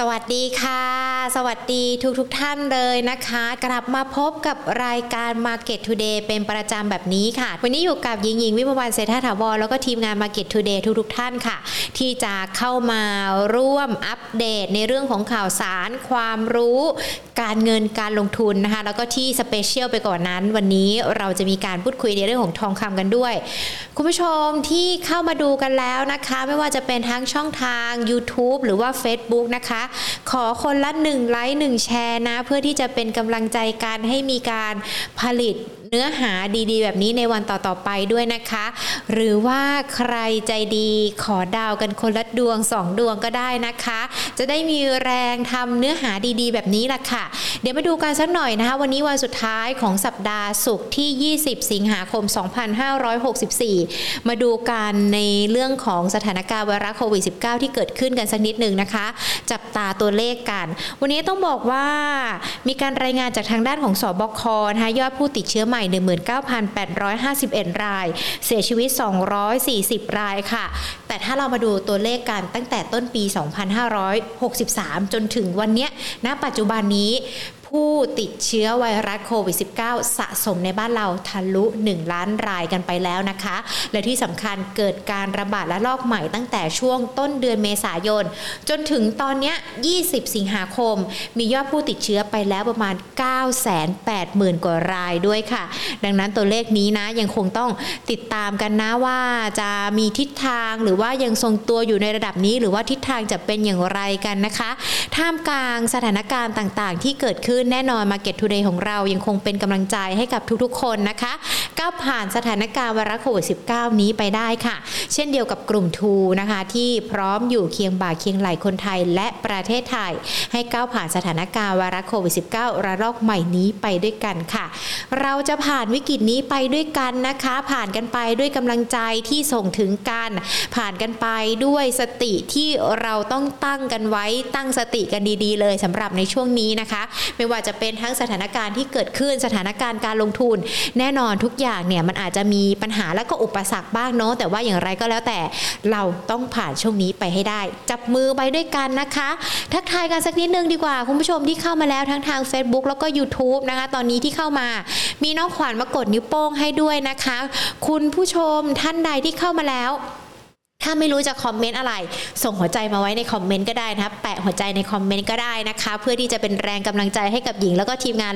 สวัสดีค่ะ สวัสดีทุกทุกท่านเลยนะคะ กลับมาพบกับรายการ Market Today เป็นประจำแบบนี้ค่ะ วันนี้อยู่กับหญิงหญิงวิมวันเศรษฐาถาวรแล้วก็ทีมงาน Market Today ทุกทุกท่านค่ะ ที่จะเข้ามาร่วมอัปเดตในเรื่องของข่าวสารความรู้ การเงินการลงทุนนะคะ แล้วก็ที่สเปเชียลไปก่อนนั้น วันนี้เราจะมีการพูดคุยในเรื่องของทองคำกันด้วย คุณผู้ชมที่เข้ามาดูกันแล้วนะคะ ไม่ว่าจะเป็นทั้งช่องทาง YouTube หรือว่า Facebook นะคะ ขอคนละหนึ่งไลค์หนึ่งแชร์นะ เพื่อที่จะเป็นกำลังใจการให้มีการผลิตเนื้อหาดีๆ แบบนี้ในวันต่อๆไปด้วยนะคะ หรือว่าใครใจดีขอดาวกันคนละดวงสองดวงก็ได้นะคะ จะได้มีแรงทำเนื้อหาดีๆ แบบนี้ล่ะค่ะ เดี๋ยวมาดูกันสักหน่อยนะคะ วันนี้วันสุดท้ายของสัปดาห์ศุกร์ที่ 20 สิงหาคม 2564 มาดูกันในเรื่องของสถานการณ์ไวรัสโควิด -19 ที่เกิดขึ้นกันสักนิดหนึ่งนะคะ จับตาตัวเลขกัน วันนี้ต้องบอกว่ามีการรายงานจากทางด้านของสบคนะคะยอดผู้ติดเชื้อใหม่19,851 ราย เสียชีวิต 240 รายค่ะ แต่ถ้าเรามาดูตัวเลขกันตั้งแต่ต้นปี 2563 จนถึงวันนี้ณปัจจุบันนี้ ผู้ติดเชื้อไวรัสโควิด -19 สะสมในบ้านเราทะลุ 1 ล้านรายกันไปแล้วนะคะ และที่สำคัญเกิดการระบาดและลอกใหม่ตั้งแต่ช่วงต้นเดือนเมษายน จนถึงตอนนี้ย20 สิงหาคม มียอดผู้ติดเชื้อไปแล้วประมาณ 980,000 กว่ารายด้วยค่ะ ดังนั้นตัวเลขนี้นะยังคงต้องติดตามกันนะว่าจะมีทิศทางหรือว่ายังทรงตัวอยู่ในระดับนี้ หรือว่าทิศทางจะเป็นอย่างไรกันนะคะ ท่ามกลางสถานการณ์ต่างๆ ที่เกิดขึ้นแน่นอน Market Today ของเรายังคงเป็นกำลังใจให้กับทุกๆ คนนะคะก้าวผ่านสถานการณ์วรัสโควิด -19 นี้ไปได้ค่ะ เช่นเดียวกับกลุ่มทูนะคะที่พร้อมอยู่เคียงบ่าเคียงไหลคนไทยและประเทศไทย ให้ก้าวผ่านสถานการณ์วรัสโควิด -19 ระลอกใหม่นี้ไปด้วยกันค่ะ เราจะผ่านวิกฤตนี้ไปด้วยกันนะคะ ผ่านกันไปด้วยกำลังใจที่ส่งถึงกัน ผ่านกันไปด้วยสติที่เราต้องตั้งกันไว้ตั้งสติกันดีๆ เลยสำหรับในช่วงนี้นะคะ ไม่ว่าจะเป็นทั้งสถานการณ์ที่เกิดขึ้นสถานการณ์การลงทุน แน่นอนทุกอย่างเนี่ยมันอาจจะมีปัญหาและก็อุปสรรคบ้างเนาะแต่ว่าอย่างไรก็แล้วแต่เราต้องผ่านช่วงนี้ไปให้ได้ จับมือไปด้วยกันนะคะ ทักทายกันสักนิดนึงดีกว่า คุณผู้ชมที่เข้ามาแล้วทั้งทาง Facebook แล้วก็ YouTube นะคะ ตอนนี้ที่เข้ามา มีน้องขวัญมากดนิ้วโป้งให้ด้วยนะคะ คุณผู้ชมท่านใดที่เข้ามาแล้ว ถ้าไม่รู้จะคอมเมนต์อะไร ส่งหัวใจมาไว้ในคอมเมนต์ก็ได้นะคะแปะหัวใจในคอมเมนต์ก็ได้นะคะ เพื่อที่จะเป็นแรงกำลังใจให้กับหญิง แล้วก็ทีมงาน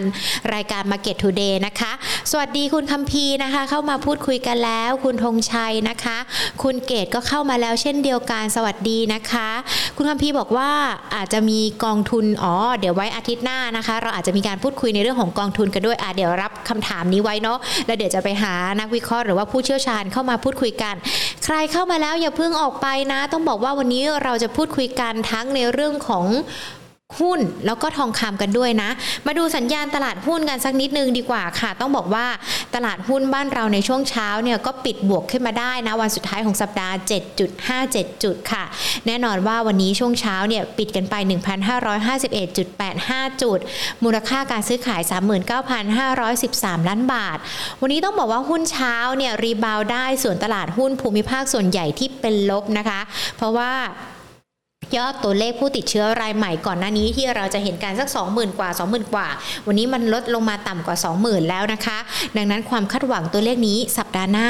รายการ Market Today นะคะ สวัสดีคุณคัมพีนะคะ เข้ามาพูดคุยกันแล้ว คุณธงชัยนะคะ คุณเกดก็เข้ามาแล้วเช่นเดียวกันสวัสดีนะคะ คุณคัมพีบอกว่าอาจจะมีกองทุนอ๋อเดี๋ยวไว้อาทิตย์หน้านะคะ เราอาจจะมีการพูดคุยในเรื่องของกองทุนกันด้วยอะเดี๋ยวรับคำถามนี้ไว้เนาะแล้วเดี๋ยวจะไปหานักวิเคราะห์หรือว่าผู้เชี่ยวชาญเข้ามาพูดคุยกัน ใครเข้ามาแล้วอย่าเพิ่งออกไปนะ ต้องบอกว่าวันนี้เราจะพูดคุยกันทั้งในเรื่องของ หุ้นแล้วก็ทองคำกันด้วยนะ มาดูสัญญาณตลาดหุ้นกันสักนิดนึงดีกว่าค่ะ ต้องบอกว่าตลาดหุ้นบ้านเราในช่วงเช้าเนี่ยก็ปิดบวกขึ้นมาได้นะ วันสุดท้ายของสัปดาห์ 7.57 จุดค่ะ แน่นอนว่าวันนี้ช่วงเช้าเนี่ยปิดกันไป 1,551.85 จุด มูลค่าการซื้อขาย 39,513 ล้านบาท วันนี้ต้องบอกว่าหุ้นเช้าเนี่ยรีบาวได้ส่วนตลาดหุ้นภูมิภาคส่วนใหญ่ที่เป็นลบนะคะ เพราะว่า ยอดตัวเลขผู้ติดเชื้อรายใหม่ก่อนหน้านี้ที่เราจะเห็นการสัก 20,000 กว่า 20,000 กว่า วันนี้มันลดลงมาต่ำกว่า 20,000 แล้วนะคะ ดังนั้นความคาดหวังตัวเลขนี้สัปดาห์หน้า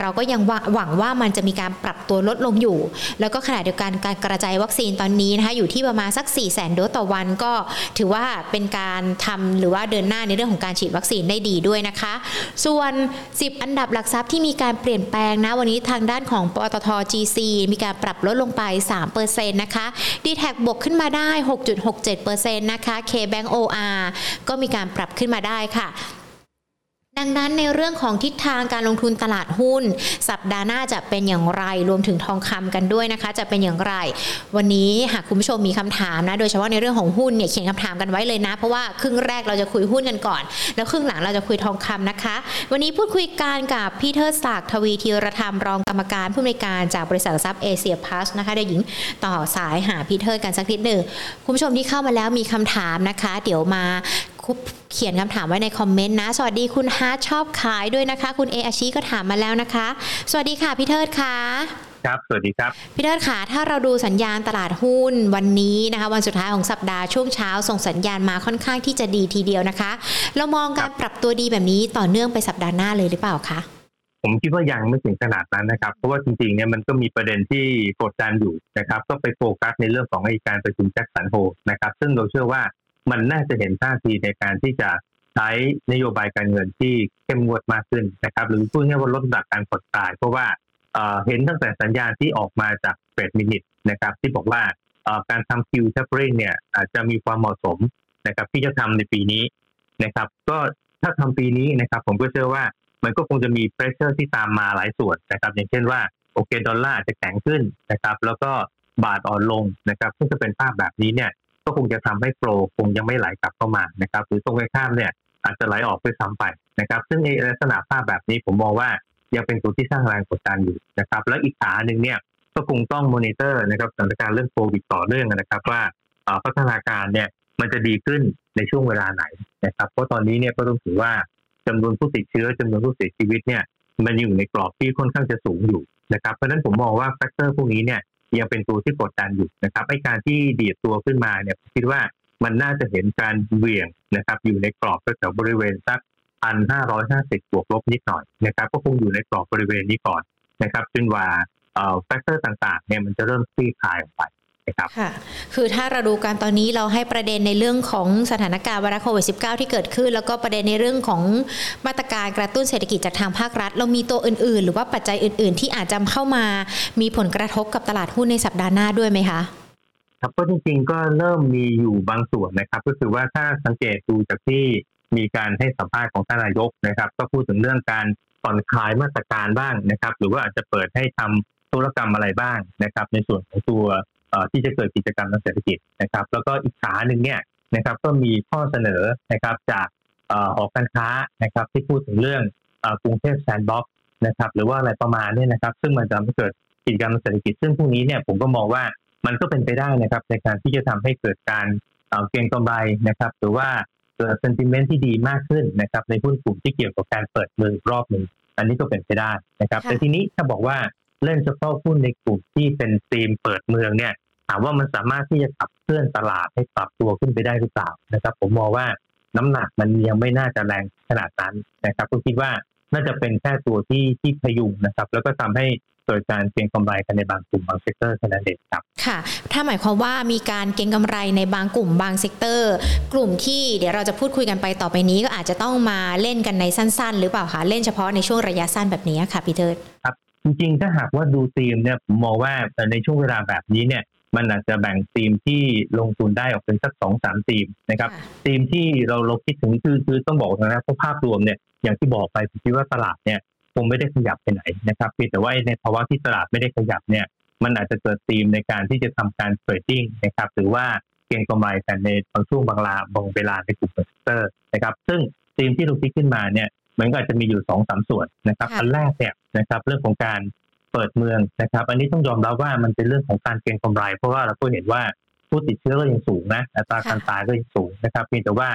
เราก็ยังหวังว่ามันจะมีการปรับตัวลดลงอยู่ แล้วก็ขณะเดียวกันการกระจายวัคซีนตอนนี้นะคะอยู่ที่ประมาณสัก 4 0 0 0 0 0โดสต่อวันก็ถือว่าเป็นการทำหรือว่าเดินหน้าในเรื่องของการฉีดวัคซีนได้ดีด้วยนะคะ ส่วน 10 อันดับหลักทรัพย์ที่มีการเปลี่ยนแปลงนะวันนี้ทางด้านของปตท GC มีการปรับลดลงไป3%นะคะ d t แทบวกขึ้นมาได้ 6.67%นะคะ K-Bank OR ก็มีการปรับขึ้นมาได้ค่ะ ดังนั้นในเรื่องของทิศทางการลงทุนตลาดหุ้น สัปดาห์หน้าจะเป็นอย่างไรรวมถึงทองคำกันด้วยนะคะ จะเป็นอย่างไร วันนี้หากคุณผู้ชมมีคำถามนะ โดยเฉพาะในเรื่องของหุ้นเนี่ยเขียนคำถามกันไว้เลยนะ เพราะว่าครึ่งแรกเราจะคุยหุ้นกันก่อน แล้วครึ่งหลังเราจะคุยทองคำนะคะ วันนี้พูดคุยกันกับพี่เทิดศักดิ์ทวีธีรธรรมรองกรรมการผู้อำนวยการจากบริษัททรัพย์เอเชียพลัสนะคะเดี๋ยวหญิงต่อสายหาพี่เทิดกันสักนิดหนึ่งคุณผู้ชมที่เข้ามาแล้วมีคำถามนะคะ เดี๋ยวมา เขียนคำถามไว้ในคอมเมนต์นะ สวัสดีคุณฮาร์ดชอบขายด้วยนะคะ คุณเออาชีก็ถามมาแล้วนะคะ สวัสดีค่ะพี่เทิดค่ะครับ สวัสดีครับ พี่เดิร์ขาถ้าเราดูสัญญาณตลาดหุ้นวันนี้นะคะ วันสุดท้ายของสัปดาห์ช่วงเช้า ส่งสัญญาณมาค่อนข้างที่จะดีทีเดียวนะคะ เรามองการปรับตัวดีแบบนี้ต่อเนื่องไปสัปดาห์หน้าเลยหรือเปล่าคะผมคิดว่ายังไม่ถึงขนาดนั้นนะครับ เพราะว่าจริงๆเนี่ยมันก็มีประเด็นที่กดดันอยู่นะครับ ก็ไปโฟกัสในเรื่องของการประชุมแจ็คสันโฮนะครับ ซึ่งเราเชื่อว่า มันน่าจะเห็นท่าทีในการที่จะใช้นโยบายการเงินที่เข้มงวดมากขึ้นนะครับ หรือพูดง่ายว่าลดระดับการกดตาย เพราะว่าเห็นตั้งแต่สัญญาณที่ออกมาจากเฟด minutes นะครับ ที่บอกว่าการทำ QE tapering เนี่ยอาจจะมีความเหมาะสมนะครับ ที่จะทำในปีนี้นะครับ ก็ถ้าทำปีนี้นะครับ ผมก็เชื่อว่ามันก็คงจะมี pressure ที่ตามมาหลายส่วนนะครับ อย่างเช่นว่าโอเคดอลลาร์จะแข็งขึ้นนะครับ แล้วก็บาทอ่อนลงนะครับ ซึ่งจะเป็นภาพแบบนี้เนี่ย ก็คงจะทำให้ flow คงยังไม่ไหลกลับเข้ามานะครับหรือตรงข้ามเนี่ยอาจจะไหลออกไปซ้ำไปนะครับ ซึ่งในลักษณะภาพแบบนี้ผมมองว่ายังเป็นตัวที่สร้างแรงกดดันอยู่นะครับ แล้วอีกขาหนึ่งเนี่ยก็คงต้องมอนิเตอร์นะครับสถานการณ์เรื่องโควิดต่อเนื่องนะครับ ว่าพัฒนาการเนี่ยมันจะดีขึ้นในช่วงเวลาไหนนะครับ เพราะตอนนี้เนี่ยก็ต้องถือว่าจำนวนผู้ติดเชื้อจำนวนผู้เสียชีวิตเนี่ยมันอยู่ในกรอบที่ค่อนข้างจะสูงอยู่นะครับ เพราะฉะนั้นผมมองว่า factor พวกนี้เนี่ย ยังเป็นตัวที่กดดันอยู่นะครับไอการที่ดีดตัวขึ้นมาเนี่ยคิดว่ามันน่าจะเห็นการเวี่ยงนะครับ อยู่ในกรอบแถวบริเวณสักพันห้าร้อยห้าสิบบวกลบนิดหน่อยนะครับ ก็คงอยู่ในกรอบบริเวณนี้ก่อนนะครับจนว่าแฟกเตอร์ต่างๆเนี่ยมันจะเริ่มคลี่คลายออกไป นะครับค่ะคือถ้าเราดูการตอนนี้เราให้ประเด็นในเรื่องของสถานการณ์วัคโควิด -19 ที่เกิดขึ้น แล้วก็ประเด็นในเรื่องของมาตรการกระตุ้นเศรษฐกิจจากทางภาครัฐ เรามีตัวอื่น ๆ หรือว่าปัจจัยอื่น ๆ ที่อาจจะเข้ามามีผลกระทบกับตลาดหุ้นในสัปดาห์หน้าด้วยไหมคะครับก็จริงๆก็เริ่มมีอยู่บางส่วนนะครับ ก็คือว่าถ้าสังเกตดูจากที่มีการให้สัมภาษณ์ของท่านนายกนะครับ ก็พูดถึงเรื่องการผ่อนคลายมาตรการบ้างนะครับ หรือว่าอาจจะเปิดให้ทำธุรกรรมอะไรบ้างนะครับ ในส่วนของตัว ที่จะเกิดกิจกรรมทางเศรษฐกิจนะครับ แล้วก็อีกขาหนึ่งเนี่ยนะครับก็มีข้อเสนอนะครับจากหอการค้านะครับที่พูดถึงเรื่องกรุงเทพ sandbox นะครับหรือว่าอะไรประมาณนี้นะครับ ซึ่งมันจะทำให้เกิดกิจกรรมเศรษฐกิจ ซึ่งพวกนี้เนี่ยผมก็มองว่ามันก็เป็นไปได้นะครับในการที่จะทำให้เกิดการเก็งกำไรนะครับ หรือว่าเกิด sentiment ที่ดีมากขึ้นนะครับในหุ้นกลุ่มที่เกี่ยวกับการเปิดเมืองรอบหนึ่งอันนี้ก็เป็นไปได้นะครับ แต่ทีนี้ถ้าบอกว่า เล่นเฉพาะหุ้นในกลุ่มที่เป็นธีมเปิดเมืองเนี่ยถามว่ามันสามารถที่จะขับเคลื่อนตลาดให้ปรับตัวขึ้นไปได้หรือเปล่านะครับ ผมมองว่าน้ำหนักมันยังไม่น่าจะแรงขนาดนั้นนะครับก็คิดว่าน่าจะเป็นแค่ตัวที่ที่พยุงนะครับ แล้วก็ทำให้เกิดการเก็งกำไรกันในบางกลุ่มบาง sector แค่นั้นเองครับค่ะ ถ้าหมายความว่ามีการเก็งกำไรในบางกลุ่มบาง sector กลุ่มที่เดี๋ยวเราจะพูดคุยกันไปต่อไปนี้ก็อาจจะต้องมาเล่นกันในสั้น ๆ หรือเปล่าคะเล่นเฉพาะในช่วงระยะสั้นแบบนี้ค่ะพี่เติร์ดครับ จริงๆ ถ้าหากว่าดูธีมเนี่ยผมมองว่าในช่วงเวลาแบบนี้เนี่ยมันอาจจะแบ่งธีมที่ลงทุนได้ออกเป็นสักสองสามธีมนะครับธีมที่เราเราคิดถึงคือคือต้องบอกนะเพราะภาพรวมเนี่ยอย่างที่บอกไปผมคิดว่าตลาดเนี่ยคงไม่ได้ขยับไปไหนนะครับเพียงแต่ว่าในภาวะที่ตลาดไม่ได้ขยับเนี่ยมันอาจจะเกิดธีมในการที่จะทำการ trading นะครับหรือว่าเก็งกำไรกันในบางช่วงบางลาบางเวลาในกลุ่ม sector นะครับซึ่งธีมที่เราคิดขึ้นมาเนี่ย มันก็อาจจะมีอยู่สองสามส่วนนะครับอันแรกเนี่ยนะครับ เรื่องของการเปิดเมืองนะครับ อันนี้ต้องยอมรับว่ามันเป็นเรื่องของการเก็งกำไร เพราะว่าเราก็เห็นว่าผู้ติดเชื้อก็ยังสูงนะอัตราการตายก็ยังสูงนะครับเพียงแต่ว่า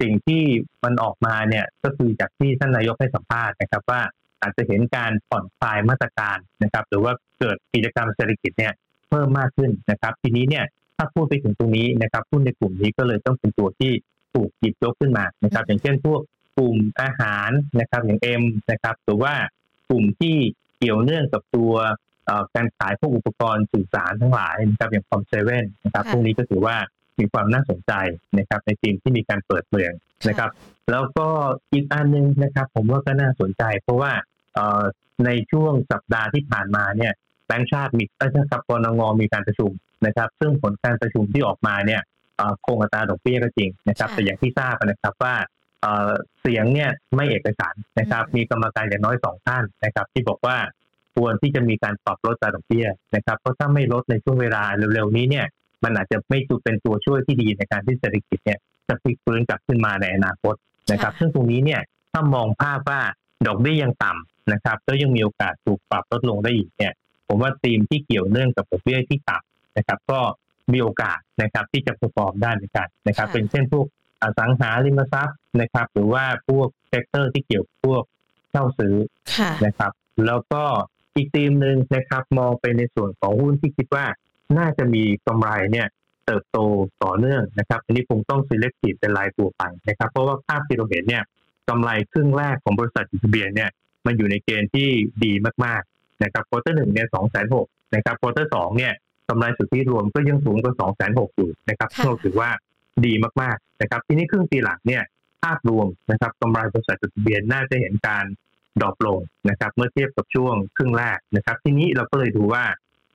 สิ่งที่มันออกมาเนี่ยก็คือจากที่ท่านนายกให้สัมภาษณ์นะครับว่าอาจจะเห็นการผ่อนคลายมาตรการนะครับ หรือว่าเกิดกิจกรรมเศรษฐกิจเนี่ยเพิ่มมากขึ้นนะครับ ทีนี้เนี่ยถ้าพูดไปถึงตรงนี้นะครับหุ้นในกลุ่มนี้ก็เลยต้องเป็นตัวที่ถูกหยิบยกขึ้นมานะครับ อย่างเช่นพวก กลุ่มอาหารนะครับอย่างเอ็มนะครับหรือว่ากลุ่มที่เกี่ยวเนื่องกับตัวการขายพวกอุปกรณ์สื่อสารทั้งหลายนะครับอย่างคอมเซเว่นนะครับพวกนี้ก็ถือว่ามีความน่าสนใจนะครับในทีมที่มีการเปิดเมืองนะครับ แล้วก็อีกอันนึงนะครับ ผมว่าก็น่าสนใจ เพราะว่าในช่วงสัปดาห์ที่ผ่านมาเนี่ยแบงก์ชาติมีเออครับกรงมีการประชุมนะครับ ซึ่งผลการประชุมที่ออกมาเนี่ยคงอัตราดอกเบี้ยก็จริงนะครับ แต่อย่างที่ทราบนะครับว่า เสียงเนี่ยไม่เอกฉันนะครับ มีกรรมการอย่างน้อยสองท่านนะครับ ที่บอกว่าควรที่จะมีการปรับลดดอกเบี้ยนะครับ เพราะถ้าไม่ลดในช่วงเวลาเร็วๆนี้เนี่ย มันอาจจะไม่จูเป็นตัวช่วยที่ดีในการที่เศรษฐกิจเนี่ยจะพลิกฟื้นกลับขึ้นมาในอนาคตนะครับ ซึ่งตรงนี้เนี่ยถ้ามองภาพว่าดอกเบี้ยยังต่ำนะครับแล้วยังมีโอกาสถูกปรับลดลงได้อีกเนี่ย ผมว่าธีมที่เกี่ยวเนื่องกับดอกเบี้ยที่ต่ำนะครับ ก็มีโอกาสนะครับที่จะประกอบด้านในการนะครับ เป็นเช่นพวก อสังหาริมทรัพย์นะครับ หรือว่าพวก sector ที่เกี่ยวพวกเช่าซื้อนะครับ แล้วก็อีกธีมหนึ่งนะครับ มองไปในส่วนของหุ้นที่คิดว่าน่าจะมีกำไรเนี่ยเติบโตต่อเนื่องนะครับ อันนี้คงต้อง selective เป็นรายตัวไปนะครับ เพราะว่าภาพที่เราเห็นเนี่ยกำไรครึ่งแรกของบริษัทจดทะเบียนเนี่ยมันอยู่ในเกณฑ์ที่ดีมากๆนะครับ quarter หนึ่งเนี่ยสองแสนหกนะครับ quarter สองเนี่ยกำไรสุทธิรวมก็ยังสูงกว่าสองแสนหกอยู่นะครับซึ่งเราถือว่า ดีมากๆนะครับทีนี้ครึ่งปีหลังเนี่ยภาพรวมนะครับกำไรบริษัทจดทะเบียนน่าจะเห็นการ drop ลงนะครับ เมื่อเทียบกับช่วงครึ่งแรกนะครับ ทีนี้เราก็เลยดูว่า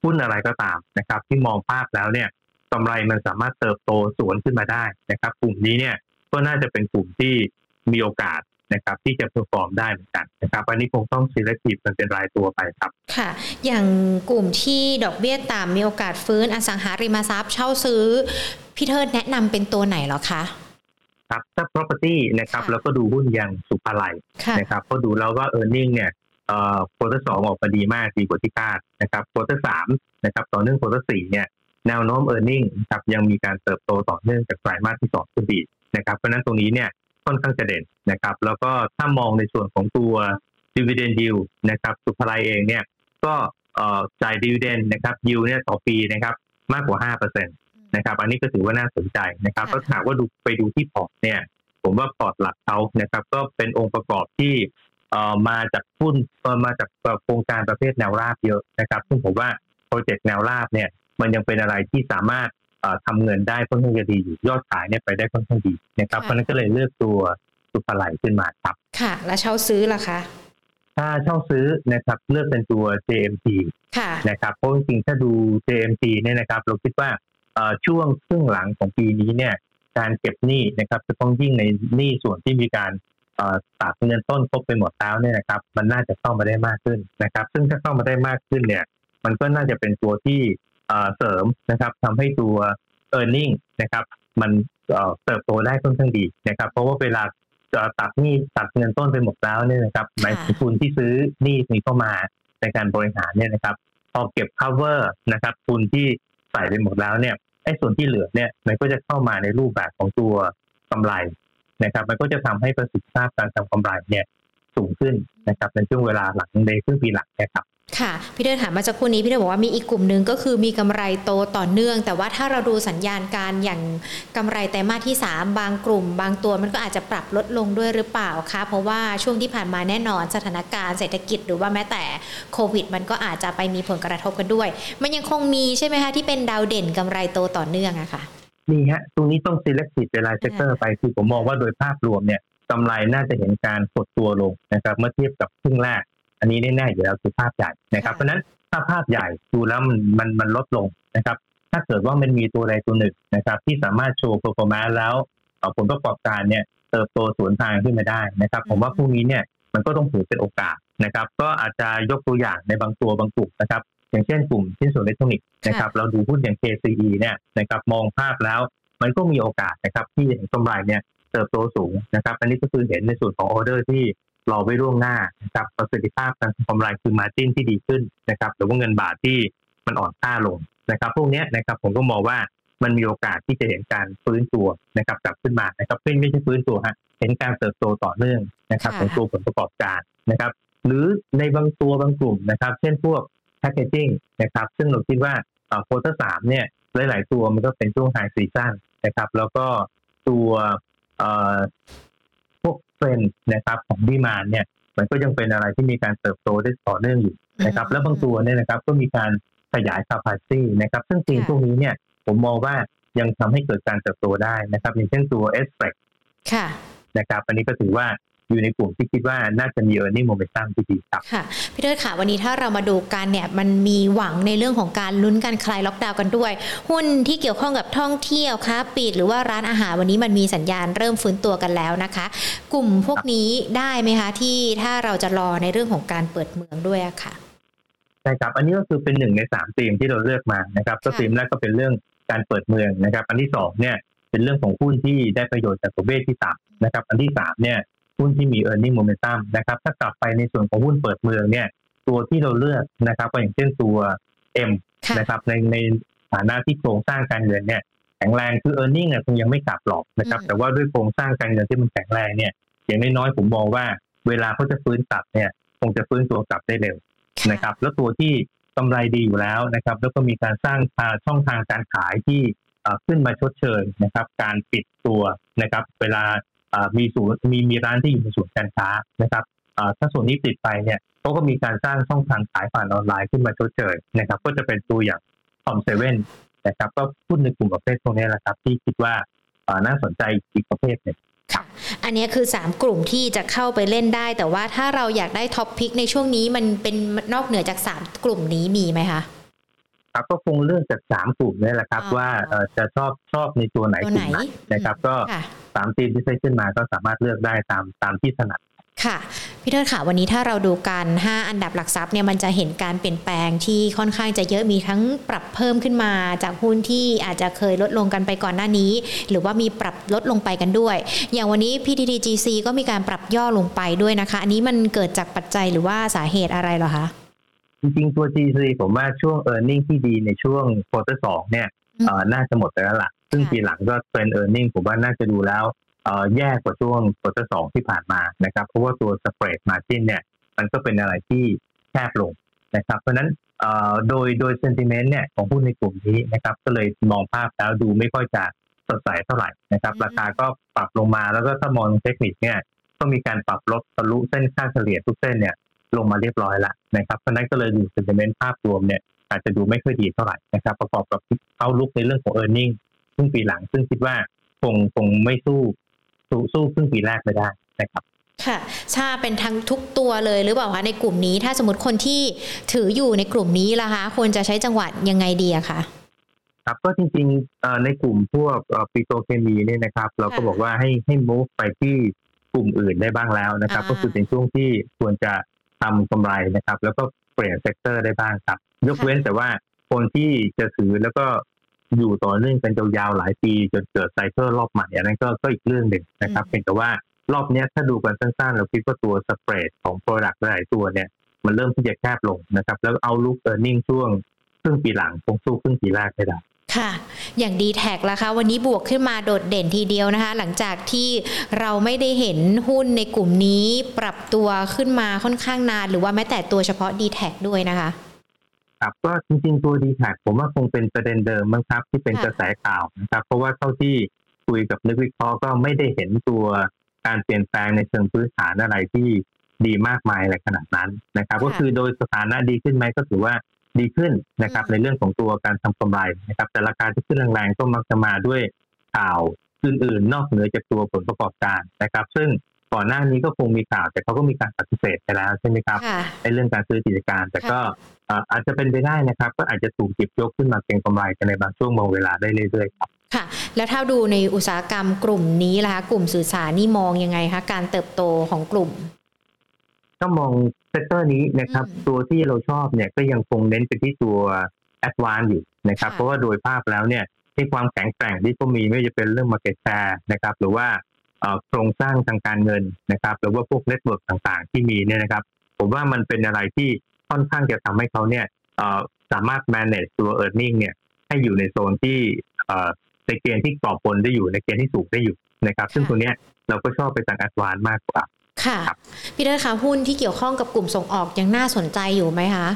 หุ้นอะไรก็ตามนะครับ ที่มองภาพแล้วเนี่ยกำไรมันสามารถเติบโตสวนขึ้นมาได้นะครับ กลุ่มนี้เนี่ยก็น่าจะเป็นกลุ่มที่มีโอกาส นะครับที่จะ perform ได้เหมือนกันนะครับอันนี้คงต้อง selective มันเป็นรายตัวไปครับ ค่ะ อย่างกลุ่มที่ดอกเบี้ยต่ำมีโอกาสฟื้นอสังหาริมทรัพย์เช่าซื้อ พี่เทิดแนะนำเป็นตัวไหนหรอคะครับถ้า property นะครับค่ะแล้วก็ดูหุ้นอย่างศุภาลัยค่ะนะครับก็ดูแล้วว่า e a r n i n g เนี่ยเอ่อ quarter สองออกมาดีมากดีกว่าที่คาดนะครับ quarter สามนะครับต่อเนื่อง quarter สี่เนี่ยแนวโน้ม e a r n i n g นะครับยังมีการเติบโตต่อเนื่องจากไตรมาสที่สองขึ้นดีนะครับเพราะฉะนั้นตรงนี้เนี่ย ค่อนข้างจะเด่นนะครับ แล้วก็ถ้ามองในส่วนของตัว dividend yield นะครับศุภาลัยเองเนี่ยก็เอ่อจ่าย dividend นะครับ yield เนี่ยต่อปีนะครับ มากกว่าห้าเปอร์เซ็นต์นะครับ อันนี้ก็ถือว่าน่าสนใจนะครับค่ะก็ถามว่าดูไปดูที่พอร์ตเนี่ย ผมว่าพอร์ตหลักเขานะครับ ก็เป็นองค์ประกอบที่เอ่อมาจากหุ้นเอ่อมาจากโครงการประเภทแนวราบเยอะนะครับ ซึ่งผมว่า project แนวราบเนี่ย มันยังเป็นอะไรที่สามารถเอ่อ ทำเงินได้ค่อนข้างจะดีอยู่ยอดขายเนี่ยไปได้ค่อนข้างดีนะครับค่ะเพราะฉะนั้นก็เลยเลือกตัวศุภาลัยขึ้นมาครับ ค่ะ แล้วเช่าซื้อล่ะคะ ถ้าเช่าซื้อนะครับเลือกเป็นตัว JMT ค่ะนะครับเพราะจริงๆถ้าดู JMT เนี่ยนะครับ เราคิดว่าเอ่อช่วงครึ่งหลังของปีนี้เนี่ย การเก็บหนี้นะครับจะต้องยิ่งในหนี้ส่วนที่มีการเอ่อตัดเงินต้นครบไปหมดแล้วเนี่ยนะครับ มันน่าจะเข้ามาได้มากขึ้นนะครับ ซึ่งถ้าเข้ามาได้มากขึ้นเนี่ย มันก็น่าจะเป็นตัวที่ เอ่อเสริมนะครับทำให้ตัว e a r n i n g นะครับ มันเอ่อเติบโตได้ค่อนข้างดีนะครับ เพราะว่าเวลาจะตัดหนี้ตัดเงินต้นไปหมดแล้วเนี่ยนะครับหมายถึงทุนที่ซื้อหนี้นี้เข้ามาในการบริหารเนี่ยนะครับพอเก็บ cover นะครับ ทุนที่ใส่ไปหมดแล้วเนี่ยไอ้ส่วนที่เหลือเนี่ยมันก็จะเข้ามาในรูปแบบของตัวกำไรนะครับ มันก็จะทำให้ประสิทธิภาพการทำกำไรเนี่ยสูงขึ้นนะครับในช่วงเวลาหลังในครึ่งปีหลังนะครับ ค่ะ พี่เดินถามมาจากคู่นี้พี่เดินบอกว่ามีอีกกลุ่มหนึ่งก็คือมีกำไรโตต่อเนื่อง แต่ว่าถ้าเราดูสัญญาณการอย่างกำไรไตรมาสที่ 3 บางกลุ่ม บางตัวมันก็อาจจะปรับลดลงด้วยหรือเปล่าคะเพราะว่าช่วงที่ผ่านมาแน่นอนสถานการณ์เศรษฐกิจหรือว่าแม้แต่โควิด มันก็อาจจะไปมีผลกระทบกันด้วย มันยังคงมีใช่ไหมคะที่เป็นดาวเด่นกำไรโตต่อเนื่องอะค่ะนี่ฮะตรงนี้ต้อง selective เป็นราย sector ไปคือผมมองว่าโดยภาพรวมเนี่ยกำไรน่าจะเห็นการหดตัวลงนะครับเมื่อเทียบกับครึ่งแรก อันนี้แน่ๆอยู่แล้วคือภาพใหญ่นะครับค่ะเพราะฉะนั้นถ้าภาพใหญ่ดูแล้วมันมันมันลดลงนะครับถ้าเกิดว่ามันมีตัวใดตัวหนึ่งนะครับ ที่สามารถโชว์ performance แล้วเอ่อผลประกอบการเนี่ยเติบโตสวนทางขึ้นมาได้นะครับ ผมว่าพวกนี้เนี่ยมันก็ต้องถือเป็นโอกาสนะครับ ก็อาจจะยกตัวอย่างในบางตัวบางกลุ่มนะครับ อย่างเช่นกลุ่มชิ้นส่วนอิเล็กทรอนิกส์นะครับ เราดูหุ้นอย่าง KCE เนี่ยนะครับมองภาพแล้วมันก็มีโอกาสนะครับที่เห็นกำไรเนี่ยเติบโตสูงนะครับ อันนี้ก็คือเห็นในส่วนของออเดอร์ที่ รอไว้ล่วงหน้านะครับประสิทธิภาพการทำกำไรคือ margin ที่ดีขึ้นนะครับ หรือว่าเงินบาทที่มันอ่อนค่าลงนะครับ พวกเนี้ยนะครับผมก็มองว่ามันมีโอกาสที่จะเห็นการฟื้นตัวนะครับกลับขึ้นมานะครับไม่ไม่ใช่ฟื้นตัวฮะเห็นการเติบโตต่อเนื่องนะครับค่ะของตัวผลประกอบการนะครับ หรือในบางตัวบางกลุ่มนะครับ เช่นพวกแพ c เกจจิ้งนะครับ ซึ่งเราคิดว่า quarter สามเนี่ยหลาย ๆ ตัวมันก็เป็นช่วง high season นะครับ แล้วก็ตัว เอ่อพวกเทรนด์นะครับของดีมานเนี่ยมันก็ยังเป็นอะไรที่มีการเติบโตได้ต่อเนื่องอยู่นะครับแล้วบางตัวเนี่ยนะครับก็มีการขยาย capacity นะครับ ซึ่งทีมค่ะพวกนี้เนี่ยผมมองว่ายังทำให้เกิดการเติบโตได้นะครับ อย่างเช่นตัว s p e c ค่ะนะครับ อันนี้ก็ถือว่า อยู่ในกลุ่มที่คิดว่าน่าจะมี earning momentum ที่ดีครับค่ะพี่เทิดค่ะ วันนี้ถ้าเรามาดูกันเนี่ยมันมีหวังในเรื่องของการลุ้นการคลายล็อกดาวน์กันด้วย หุ้นที่เกี่ยวข้องกับท่องเที่ยวค้าปลีกหรือว่าร้านอาหารวันนี้มันมีสัญญาณเริ่มฟื้นตัวกันแล้วนะคะ กลุ่มพวกนี้ได้ไหมคะ ที่ถ้าเราจะรอในเรื่องของการเปิดเมืองด้วยอะค่ะใช่ครับอันนี้ก็คือเป็นหนึ่งในสามธีมที่เราเลือกมานะครับก็ค่ะธีมแรกก็เป็นเรื่องการเปิดเมืองนะครับ อันที่สองเนี่ยเป็นเรื่องของหุ้นที่ได้ประโยชน์จากตัวเบสที่ต่ำนะครับ อันที่สามเนี่ย หุ้นที่มี e a r n i n g momentum นะครับถ้ากลับไปในส่วนของหุ้นเปิดเมืองเนี่ยตัวที่เราเลือกนะครับก็อย่างเช่นตัว M ค่ะนะครับในในฐานะที่โครงสร้างการเงินเนี่ยแข็งแรงคือ e a r n i n g เนี่ยคงยังไม่กลับหรอกนะครับอืมแต่ว่าด้วยโครงสร้างการเงินที่มันแข็งแรงเนี่ยอย่างน้อยๆผมมองว่าเวลาเขาจะฟื้นกลับเนี่ยคงจะฟื้นตัวกลับได้เร็วนะครับแล้วตัวที่กำไรดีอยู่แล้วนะครับแล้วก็มีการสร้างช่องทางการขายที่ขึ้นมาชดเชยนะครับ การปิดตัวนะครับ เวลา มีศูนย์มีมีร้านที่อยู่ในศูนย์การค้านะครับถ้าส่วนนี้ปิดไปเนี่ยเขาก็มีการสร้างช่องทางขายผ่านออนไลน์ขึ้นมาชดเชยนะครับ ก็จะเป็นตัวอย่างคอมเซเว่นนะครับ ก็พูดในกลุ่มประเภทพวกนี้แหละครับ ที่คิดว่าน่าสนใจอีกประเภทหนึ่งค่ะ อันนี้คือ 3 กลุ่มที่จะเข้าไปเล่นได้ แต่ว่าถ้าเราอยากได้ท็อปพิกในช่วงนี้มันเป็นนอกเหนือจาก 3 กลุ่มนี้มีไหมคะครับก็คงเลือกจากสามกลุ่มนี่แหละครับ ว่าจะชอบชอบในตัวไหนกลุ่มไหนนะครับ ก็ สามทีมที่ใช้ขึ้นมาก็สามารถเลือกได้ตามตามที่ถนัดค่ะพี่เทิดค่ะวันนี้ถ้าเราดูกัน 5 อันดับหลักทรัพย์เนี่ยมันจะเห็นการเปลี่ยนแปลงที่ค่อนข้างจะเยอะมีทั้งปรับเพิ่มขึ้นมา จากหุ้นที่อาจจะเคยลดลงกันไปก่อนหน้านี้ หรือว่ามีปรับลดลงไปกันด้วย อย่างวันนี้ PTTGC ก็มีการปรับย่อลงไปด้วยนะคะ อันนี้มันเกิดจากปัจจัยหรือว่าสาเหตุอะไรหรอคะจริงๆตัว GC ผมว่าช่วง e a r n i n g ที่ดีในช่วง quarter สองเนี่ยน่าจะหมดไปแล้วล่ะ ซึ่งปีหลังก็เป็น e a r n i n g ผมว่าน่าจะดูแล้วแย่กว่าช่วง quarter สองที่ผ่านมานะครับ เพราะว่าตัว spread margin เนี่ย มันก็เป็นอะไรที่แคบลงนะครับ เพราะนั้นโดยโดยเซนติเมนต์เนี่ยของหุ้นในกลุ่มนี้นะครับ ก็เลยมองภาพแล้วดูไม่ค่อยจะสดใสเท่าไหร่นะครับ ราคาก็ปรับลงมาแล้วก็ถ้ามองเทคนิคเนี่ยก็มีการปรับลดทะลุเส้นค่าเฉลี่ยทุกเส้นเนี่ยลงมาเรียบร้อยแล้วนะครับ เพราะนั้นก็เลยดูเซนติเมนต์ภาพรวมเนี่ยอาจจะดูไม่ค่อยดีเท่าไหร่นะครับ ประกอบกับเขาลุกในเรื่องของ e a r n i n g ซึ่งปีหลัง ซึ่งคิดว่าคงคงไม่สู้สู้สู้ครึ่งปีแรกไม่ได้นะครับค่ะจะเป็นทั้งทุกตัวเลยหรือเปล่าคะในกลุ่มนี้ ถ้าสมมติคนที่ถืออยู่ในกลุ่มนี้ล่ะคะควรจะใช้จังหวะยังไงดีอะคะครับก็จริงๆในกลุ่มพวกปิโตเคมีเนี่ยนะครับ เราก็บอกว่าให้ให้ move ไปที่กลุ่มอื่นได้บ้างแล้วนะครับ ก็คือเป็นช่วงที่ควรจะทำกำไรนะครับ แล้วก็เปลี่ยน sector ได้บ้างครับ ยกเว้นแต่ว่าคนที่จะถือแล้วก็ อยู่ต่อเนื่องกันยาวๆหลายปีจนเกิด cycle รอบใหม่อันนั้นก็ก็อีกเรื่องหนึ่งนะครับเพียงแต่ว่ารอบนี้ถ้าดูกันสั้นๆ เราคิดว่าตัว spread ของ product หลายตัวเนี่ยมันเริ่มที่จะแคบลงนะครับแล้ว outlook earning ช่วงครึ่งปีหลังคงสู้ครึ่งปีแรกไม่ได้ค่ะ อย่างดีแทคละคะ วันนี้บวกขึ้นมาโดดเด่นทีเดียวนะคะ หลังจากที่เราไม่ได้เห็นหุ้นในกลุ่มนี้ปรับตัวขึ้นมาค่อนข้างนาน หรือว่าแม้แต่ตัวเฉพาะดีแทคด้วยนะคะ ครับก็จริงๆตัวดีแท็ผมว่าคงเป็นประเด็นเดิมมั้งครับ ที่เป็นกระแสข่าวนะครับ เพราะว่าเท่าที่คุยกับนักวิเคราะห์ก็ไม่ได้เห็นตัวการเปลี่ยนแปลงในเชิงพื้นฐานอะไรที่ดีมากมายอะไรขนาดนั้นนะครับ ก็คือโดยสถานะดีขึ้นไหมก็ถือว่าดีขึ้นนะครับ ในเรื่องของตัวการทำกำไรนะครับ แต่ราคาที่ขึ้นแรงๆก็มักจะมาด้วยข่าวอื่นๆ นอกเหนือจากตัวผลประกอบการนะครับ ซึ่ง ก่อนหน้านี้ก็คงมีข่าวแต่เขาก็มีการปฏิเสธไปแล้วใช่ไหมครับในเรื่องการซื้อกิจการ แต่ก็อาจจะเป็นไปได้นะครับ ก็อาจจะถูกหยิบยกขึ้นมาเก็งกำไรกันในบางช่วงบางเวลาได้เรื่อยๆครับค่ะ แล้วถ้าดูในอุตสาหกรรมกลุ่มนี้ล่ะคะกลุ่มสื่อสารนี่มองยังไงคะการเติบโตของกลุ่ม ก็มอง sector นี้นะครับ ตัวที่เราชอบเนี่ยก็ยังคงเน้นไปที่ตัวแอดวานซ์อยู่นะครับ เพราะว่าโดยภาพแล้วเนี่ยที่ความแข็งแกร่งที่เขามีไม่ว่าจะเป็นเรื่อง Market Share นะครับ หรือว่า โครงสร้างทางการเงินนะครับหรือว่าพวก network ต่างๆ ที่มีเนี่ยนะครับ ผมว่ามันเป็นอะไรที่ค่อนข้างจะทำให้เขาเนี่ยสามารถ manage ตัว e a r n i n g เนี่ยให้อยู่ในโซนที่ในเกณฑ์ที่กรอบบนได้อยู่ในเกณฑ์ที่สูงได้อยู่นะครับ ซึ่งตัวเนี้ยเราก็ชอบไปทางแอดวานซ์มากกว่า ค่ะ พี่เดชคะหุ้นที่เกี่ยวข้องกับกลุ่มส่งออกยังน่าสนใจอยู่ไหมคะ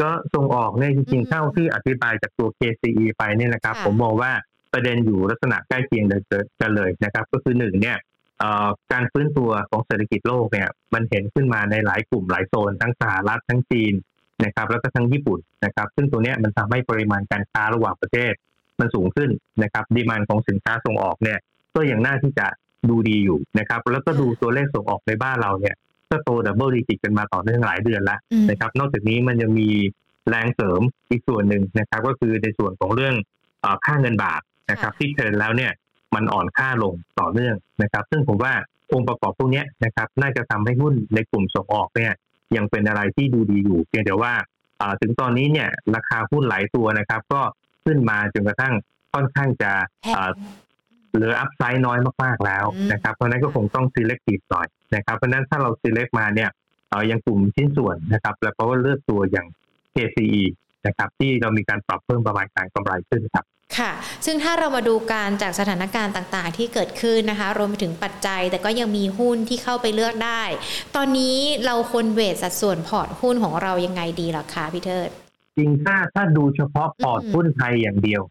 ก็ส่งออกเนี่ยจริงๆเท่าที่อธิบายจากตัว KCE ไปเนี่ยนะครับ ผมมองว่า ประเด็นอยู่ลักษณะใกล้เคียงกันเลยนะครับ ก็คือหนึ่งเนี่ยการฟื้นตัวของเศรษฐกิจโลกเนี่ยมันเห็นขึ้นมาในหลายกลุ่มหลายโซน ทั้งสหรัฐทั้งจีนนะครับแล้วก็ทั้งญี่ปุ่นนะครับ ซึ่งตัวนี้มันทำให้ปริมาณการค้าระหว่างประเทศ มันสูงขึ้นนะครับ demand ของสินค้าส่งออกเนี่ยก็ยังน่าที่จะดูดีอยู่นะครับ แล้วก็ดูตัวเลขส่งออกในบ้านเราเนี่ยก็โต double digit กันมาต่อเนื่องหลายเดือนแล้วนะครับ นอกจากนี้มันยังมีแรงเสริมอีกส่วนหนึ่งนะครับ ก็คือในส่วนของเรื่องค่าเงินบาท นะครับที่เทินแล้วเนี่ยมันอ่อนค่าลงต่อเนื่องนะครับ ซึ่งผมว่าองค์ประกอบพวกนี้นะครับ น่าจะทำให้หุ้นในกลุ่มส่งออกเนี่ยยังเป็นอะไรที่ดูดีอยู่เพียงแต่ว่าถึงตอนนี้เนี่ยราคาหุ้นหลายตัวนะครับ ก็ขึ้นมาจนกระทั่งค่อนข้างจะเหลืออัพไซด์น้อยมากๆแล้วนะครับเพราะนั้นก็คงต้อง selective หน่อยนะครับ เพราะนั้นถ้าเรา select มาเนี่ยยังกลุ่มชิ้นส่วนนะครับ แล้วก็เลือกตัวอย่าง KCE นะครับ ที่เรามีการปรับเพิ่มประมาณการกำไรขึ้นครับ ค่ะ ซึ่งถ้าเรามาดูการจากสถานการณ์ต่างๆ ที่เกิดขึ้นนะคะ รวมไปถึงปัจจัย แต่ก็ยังมีหุ้นที่เข้าไปเลือกได้ ตอนนี้เราควร weight สัดส่วนพอร์ตหุ้นของเรายังไงดีล่ะคะพี่เทิด จริงถ้าถ้าดูเฉพาะพอร์ตหุ้นไทยอย่างเดียว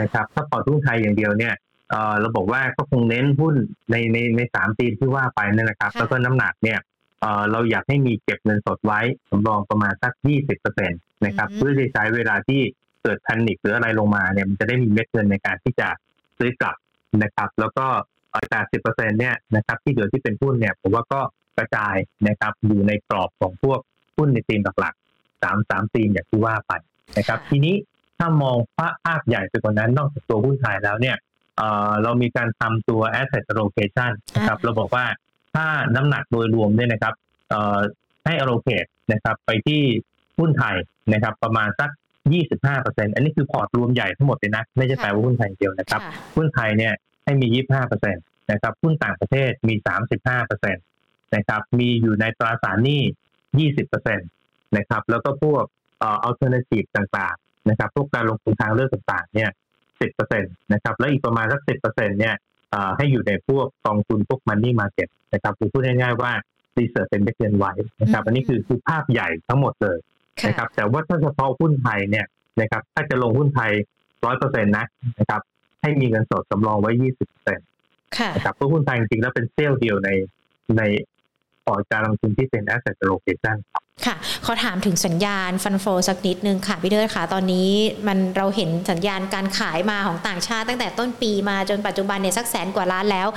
นะครับ ถ้าพอร์ตหุ้นไทยอย่างเดียวเนี่ยเออเราบอกว่าก็คงเน้นหุ้นในในในสามตีนที่ว่าไปนั่นนะครับ แล้วก็น้ำหนักเนี่ยเออเราอยากให้มีเก็บเงินสดไว้สำรองประมาณสักยี่สิบเปอร์เซ็นตนะครับ เพื่อที่ใช้เวลาที่เกิดแพนิคหรืออะไรลงมาเนี่ยมันจะได้มีเม็ดเงินในการที่จะซื้อกลับนะครับ แล้วก็แปดสิบเปอร์เซ็นเนี่ยนะครับ ที่เหลือที่เป็นหุ้นเนี่ยผมว่าก็กระจายนะครับอยู่ในกรอบของพวกหุ้นในตีมหลักๆสามสามตีมอย่างที่ว่าไปนะครับ ทีนี้ถ้ามองภาพใหญ่ไปกว่านั้นนอกจากตัวหุ้นไทยแล้วเนี่ยเรามีการทำตัว asset allocation นะครับเราบอกว่าถ้าน้ำหนักโดยรวมเนี่ยนะครับให้ allocate นะครับ ไปที่หุ้นไทยนะครับ ประมาณสัก 25%อันนี้คือพอร์ตรวมใหญ่ทั้งหมดเลยนะ ไม่ใช่แปลว่าหุ้นไทยเดียวนะครับ หุ้นไทยเนี่ยให้มี 25%นะครับ หุ้นต่างประเทศมี 35%นะครับ มีอยู่ในตราสารหนี้ 20%นะครับ แล้วก็พวกเอ่อ alternative ต่างๆ นะครับ พวกการลงทุนทางเลือกต่างๆ เนี่ย 10%นะครับ แล้วอีกประมาณสัก 10%เนี่ยให้อยู่ในพวกกองทุนพวก money market นะครับคือพูดง่ายๆว่ารีเสิร์ชเป็นเม็ดเงินไว้นะครับ อันนี้คือคือภาพใหญ่ทั้งหมดเลย นะครับแต่ว่าถ้าเฉพาะหุ้นไทยเนี่ยนะครับถ้าจะลงหุ้นไทยร้อยเปอร์เซ็นต์นะนะครับให้มีเงินสดสำรองไว้ยี่สิบเปอร์เซ็นต์นะครับเพราะหุ้นไทยจริงๆแล้วเป็นเซลล์เดียวในในพอร์ตการลงทุนที่เป็น asset allocation ค่ะ ขอถามถึงสัญญาณฟันโฟสักนิดนึงค่ะพี่เดิร์ค่ะ ตอนนี้มันเราเห็นสัญญาณการขายมาของต่างชาติตั้งแต่ต้นปีมาจนปัจจุบันเนี่ยสักแสนกว่าล้านแล้ว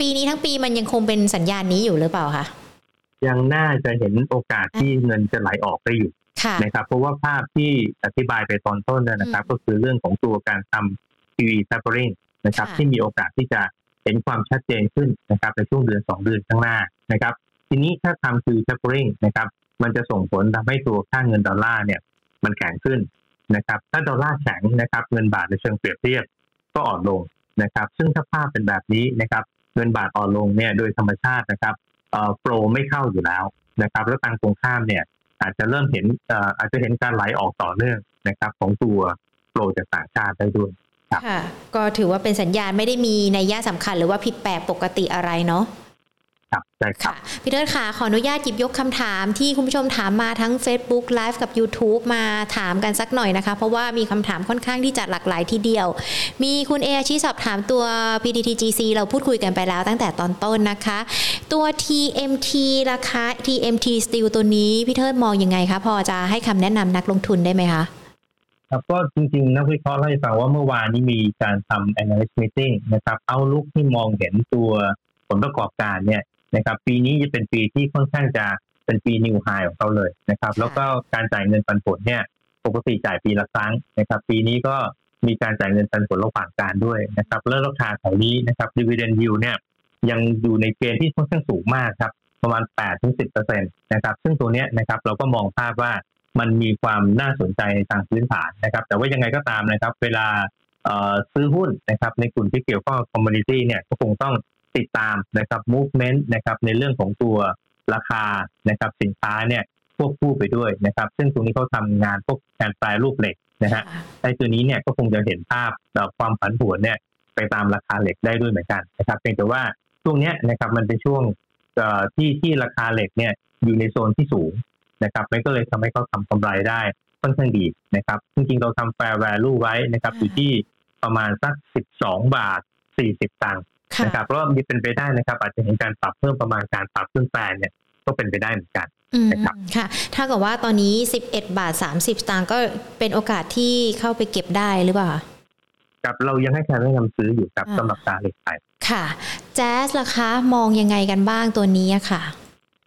ปีนี้ทั้งปีมันยังคงเป็นสัญญาณนี้อยู่หรือเปล่าคะยังน่าจะเห็นโอกาสที่เงินจะไหลออกได้อยู่ นะครับ เพราะว่าภาพที่อธิบายไปตอนต้นนะครับ ก็คือเรื่องของตัวการทำ PV tapering นะครับ ที่มีโอกาสที่จะเห็นความชัดเจนขึ้นนะครับในช่วงเดือนสองเดือนข้างหน้านะครับ ทีนี้ถ้าทำคือ tapering นะครับ มันจะส่งผลทำให้ตัวค่าเงินดอลลาร์เนี่ย มันแข็งขึ้นนะครับ ถ้าดอลลาร์แข็งนะครับ เงินบาทในเชิงเปรียบเทียบก็อ่อนลงนะครับ ซึ่งถ้าภาพเป็นแบบนี้นะครับ เงินบาทอ่อนลงเนี่ยโดยธรรมชาตินะครับเอ่อโปรไม่เข้าอยู่แล้วนะครับ แล้วทางตรงข้ามเนี่ย อาจจะเริ่มเห็นอาจจะเห็นการไหลออกต่อเนื่องนะครับ ของตัวโปรจากต่างชาติได้ด้วยค่ะ ก็ถือว่าเป็นสัญญาณไม่ได้มีในย่าสำคัญหรือว่าผิดแปลกปกติอะไรเนาะ ครับใช่ครับพี่เทิดค่ะ ขออนุญาตหยิบยกคำถามที่คุณผู้ชมถามมาทั้ง Facebook Live กับ YouTube มาถามกันสักหน่อยนะคะ เพราะว่ามีคำถามค่อนข้างที่จะหลากหลายทีเดียว มีคุณเอชีสอบถามตัว PTTGC เราพูดคุยกันไปแล้วตั้งแต่ตอนต้นนะคะ ตัว TMT ราคา TMT Steel ตัวนี้พี่เทิดมองยังไงคะพอจะให้คำแนะนำนักลงทุนได้ไหมคะครับก็จริงๆ นักวิเคราะห์เล่าให้ฟังว่าเมื่อวานนี้มีการทำ analyst meeting นะครับเอาลุกที่มองเห็นตัวผลประกอบการเนี่ย นะครับ ปีนี้จะเป็นปีที่ค่อนข้างจะเป็นปีนิวไฮของเขาเลยนะครับ แล้วก็การจ่ายเงินปันผลเนี่ย ปกติจ่ายปีละครั้งนะครับ ปีนี้ก็มีการจ่ายเงินปันผลระหว่างการด้วยนะครับแล้วราคาแถวนี้นะครับดีเวเดนยิวเนี่ยยังอยู่ในเกณฑ์ที่ค่อนข้างสูงมากครับ ประมาณ8ถึง10เปอร์เซ็นต์นะครับ ซึ่งตัวเนี้ยนะครับเราก็มองภาพว่ามันมีความน่าสนใจทางพื้นฐานนะครับ แต่ว่ายังไงก็ตามนะครับ เวลาซื้อหุ้นนะครับ ในกลุ่มที่เกี่ยวข้องคอมมูนิตี้เนี่ยก็คงต้อง ติดตามนะครับ movement นะครับในเรื่องของตัวราคานะครับสินค้าเนี่ยควบคู่ไปด้วยนะครับ ซึ่งตรงนี้เขาทำงานพวกการแปลรูปเหล็กนะฮะในตัวนี้เนี่ยก็คงจะเห็นภาพความผันผวนเนี่ยไปตามราคาเหล็กได้ด้วยเหมือนกันนะครับเพียงแต่ว่าช่วงนี้นะครับมันเป็นช่วงที่ที่ราคาเหล็กเนี่ยอยู่ในโซนที่สูงนะครับมันก็เลยทำให้เขาทำกำไรได้ค่อนข้างดีนะครับ จริงๆเราทำ fair value ไว้นะครับอยู่ที่ประมาณสัก 12 บาท 40 ตังค์ นะครับเพราะมีเป็นไปได้นะครับ อาจจะเห็นการปรับเพิ่มประมาณการปรับขึ้นแปลเนี่ยก็เป็นไปได้เหมือนกันนะครับค่ะ ถ้ากับว่าตอนนี้ 11 บาท 30สตางค์ก็เป็นโอกาสที่เข้าไปเก็บได้หรือเปล่ากับเรายังให้การแนะนำซื้ออยู่ครับสำหรับตาเหล็กไทยค่ะ แจ๊สล่ะคะมองยังไงกันบ้างตัวนี้ค่ะ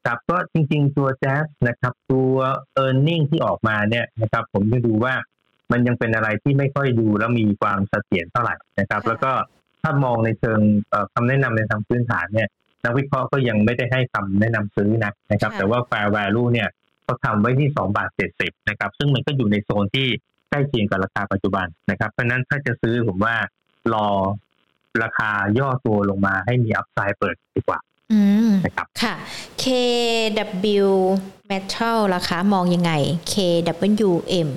ครับก็จริงๆตัวแจ๊สนะครับตัว e a r n i n g ที่ออกมาเนี่ยนะครับผมจะดูว่ามันยังเป็นอะไรที่ไม่ค่อยดูแล้วมีความเสถียรเท่าไหร่นะครับ แล้วก็ ถ้ามองในเชิงคำแนะนำในทางพื้นฐานเนี่ยนักวิเคราะห์ก็ยังไม่ได้ให้คำแนะนำซื้อนะนะครับ แต่ว่า fair value เนี่ยเขาทำไว้ที่2บาท70นะครับ ซึ่งมันก็อยู่ในโซนที่ใกล้เคียงกับราคาปัจจุบันนะครับ เพราะนั้นถ้าจะซื้อผมว่ารอราคาย่อตัวลงมาให้มีอัพไซด์เปิดดีกว่านะครับค่ะ KW Metal ราคามองยังไง KWM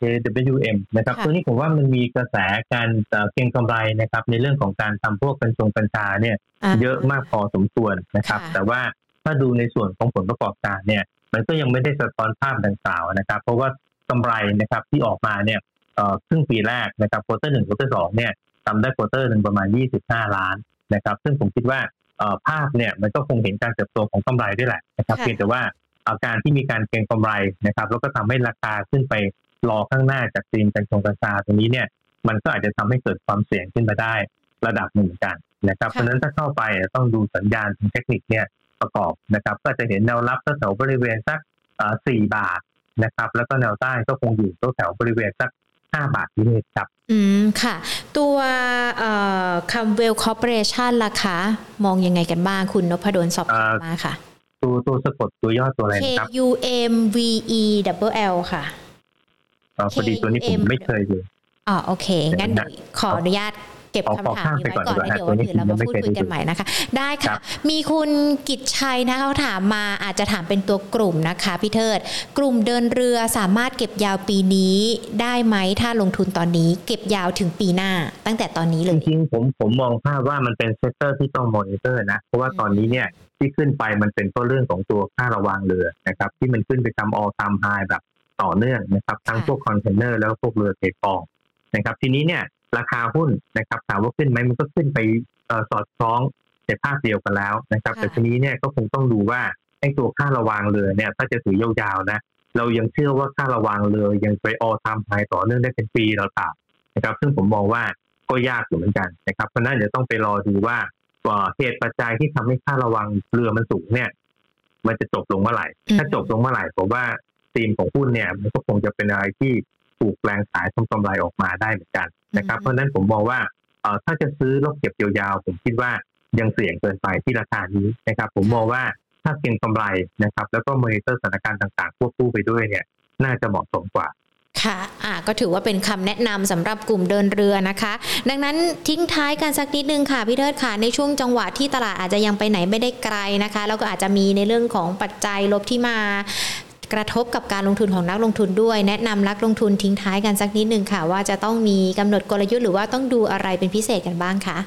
JWM นะครับตัวนี้ผมว่ามันมีกระแสการเก็งกำไรนะครับ ในเรื่องของการทำพวกกัญชงกัญชาเนี่ย เยอะมากพอสมควรนะครับ แต่ว่าถ้าดูในส่วนของผลประกอบการเนี่ย มันก็ยังไม่ได้สะท้อนภาพดังกล่าวนะครับ เพราะว่ากำไรนะครับที่ออกมาเนี่ยครึ่งปีแรกนะครับ quarter หนึ่ง quarter สองเนี่ยทำได้ quarter หนึ่งประมาณ 25 ล้านนะครับ ซึ่งผมคิดว่าภาพเนี่ยมันก็คงเห็นการเติบโตของกำไรด้วยแหละนะครับเพียงแต่ว่าอาการที่มีการเก็งกำไรนะครับ แล้วก็ทำให้ราคาขึ้นไป รอข้างหน้าจากจีนกันชงกระชาตรงนี้เนี่ย มันก็อาจจะทำให้เกิดความเสี่ยงขึ้นมาได้ระดับหนึ่งกันนะครับ เพราะฉะนั้นถ้าเข้าไปต้องดูสัญญาณทางเทคนิคเนี่ยประกอบนะครับ ก็จะเห็นแนวรับแถวบริเวณสักสี่บาทนะครับ แล้วก็แนวต้านก็คงอยู่แถวบริเวณสักห้าบาทนี่ครับ อืมค่ะ ตัวคัมเวล corporation ราคามองยังไงกันบ้างคุณนพดลสอบถามมาค่ะ ตัวตัวสะกดตัวยอดตัวอะไรนะครับ K U M V E W L ค่ะ พอดีตัวนี้ผมไม่เคยดูอ๋อโอเค งั้นขออนุญาตเก็บคำถามนี้ไว้ก่อนแล้วเดี๋ยววันอื่นเรามาพูดคุยกันใหม่นะคะ ได้ค่ะ มีคุณกิจชัยนะเขาถามมาอาจจะถามเป็นตัวกลุ่มนะคะพี่เทิด กลุ่มเดินเรือสามารถเก็บยาวปีนี้ได้ไหมถ้าลงทุนตอนนี้ เก็บยาวถึงปีหน้าตั้งแต่ตอนนี้เลยจริงๆผมผมมองภาพว่ามันเป็น sector ที่ต้องมอนิเตอร์นะเพราะว่าตอนนี้เนี่ยที่ขึ้นไปมันเป็นเพราะเรื่องของตัวค่าระวางเรือนะครับที่มันขึ้นไปทำ all time high แบบ ต่อเนื่องนะครับทั้งพวกคอนเทนเนอร์แล้วพวกเรือเทกองนะครับ ทีนี้เนี่ยราคาหุ้นนะครับถามว่าขึ้นไหมมันก็ขึ้นไปสอดคล้องในภาพเดียวกันแล้วนะครับ แต่ทีนี้เนี่ยก็คงต้องดูว่าไอ้ตัวค่าระวางเรือเนี่ย ถ้าจะถือยาวๆนะเรายังเชื่อว่าค่าระวางเรือยังไปออทามไฮต่อเนื่องได้เป็นปีหรือเปล่านะครับ ซึ่งผมมองว่าก็ยากอยู่เหมือนกันนะครับเพราะนั้นเดี๋ยวต้องไปรอดูว่าเหตุปัจจัยที่ทำให้ค่าระวังเรือมันสูงเนี่ย มันจะจบลงเมื่อไหร่ ถ้าจบลงเมื่อไหร่ผมว่า ธีมของหุ้นเนี่ยมันก็คงจะเป็นอะไรที่ถูกแรงขายทำกำไรออกมาได้เหมือนกันนะครับเพราะนั้นผมมองว่าถ้าจะซื้อแลบเก็บยาวๆ ผมคิดว่ายังเสี่ยงเกินไปที่ราคานี้นะครับ ผมมองว่าถ้าเก็งกำไรนะครับ แล้วก็มอนิเตอร์สถานการณ์ต่างๆควบคู่ไปด้วยเนี่ย น่าจะเหมาะสมกว่าค่ะอ่าก็ถือว่าเป็นคำแนะนำสำหรับกลุ่มเดินเรือนะคะ ดังนั้นทิ้งท้ายกันสักนิดนึงค่ะพี่เทิดค่ะ ในช่วงจังหวะที่ตลาดอาจจะยังไปไหนไม่ได้ไกลนะคะ แล้วก็อาจจะมีในเรื่องของปัจจัยลบที่มา กระทบกับการลงทุนของนักลงทุนด้วย แนะนำนักลงทุนทิ้งท้ายกันสักนิดหนึ่งค่ะ ว่าจะต้องมีกำหนดกลยุทธ์หรือว่าต้องดูอะไรเป็นพิเศษกันบ้างคะ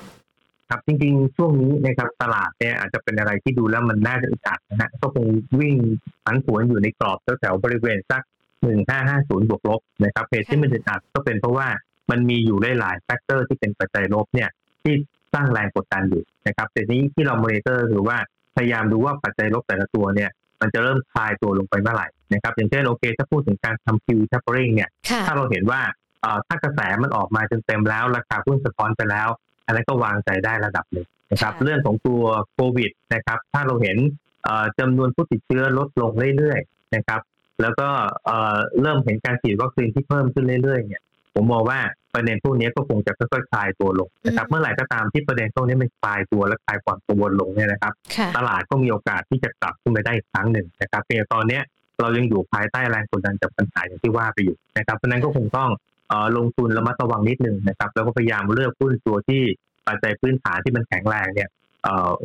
ครับจริงๆ ช่วงนี้นะครับตลาดเนี่ยอาจจะเป็นอะไรที่ดูแล้วมันน่าจะอึดอัดนะฮะก็คงวิ่งผันผวนอยู่ในกรอบแถวๆบริเวณสักหนึ่งห้าห้าศูนย์บวกลบนะครับเหตุที่มันอึดอัดก็เป็นเพราะว่ามันมีอยู่หลายๆ factor ที่เป็นปัจจัยลบเนี่ยที่สร้างแรงกดดันอยู่นะครับแต่นี้ที่เราโมนิเตอร์คือว่าพยายามดูว่าปัจจัยลบแต่ละตัวเนี่ย มันจะเริ่มคลายตัวลงไปเมื่อไหร่นะครับอย่างเช่นโอเค ถ้าพูดถึงการทำคิวทัพเปอริงเนี่ย ถ้าเราเห็นว่าถ้ากระแสมันออกมาจนเต็มแล้ว ราคาหุ้นสะท้อนไปแล้ว อันนั้นก็วางใจได้ระดับหนึ่งนะครับ เรื่องของตัวโควิดนะครับ ถ้าเราเห็นจำนวนผู้ติดเชื้อลดลงเรื่อยๆนะครับ แล้วก็เริ่มเห็นการฉีดวัคซีนที่เพิ่มขึ้นเรื่อยๆเนี่ย ผมมองว่าประเด็นพวกนี้ก็คงจะค่อยๆคลายตัวลงนะครับ เมื่อไหร่ก็ตามที่ประเด็นพวกนี้มันคลายตัวและคลายความกังวลลงเนี่ยนะครับ ตลาดก็มีโอกาสที่จะกลับขึ้นไปได้อีกครั้งหนึ่งนะครับเพียงตอนนี้เรายังอยู่ภายใต้แรงกดดันจากปัญหาอย่างที่ว่าไปอยู่นะครับเพราะนั้นก็คงต้องลงทุนระมัดระวังนิดนึงนะครับ แล้วก็พยายามเลือกหุ้นตัวที่ปัจจัยพื้นฐานที่มันแข็งแรงเนี่ย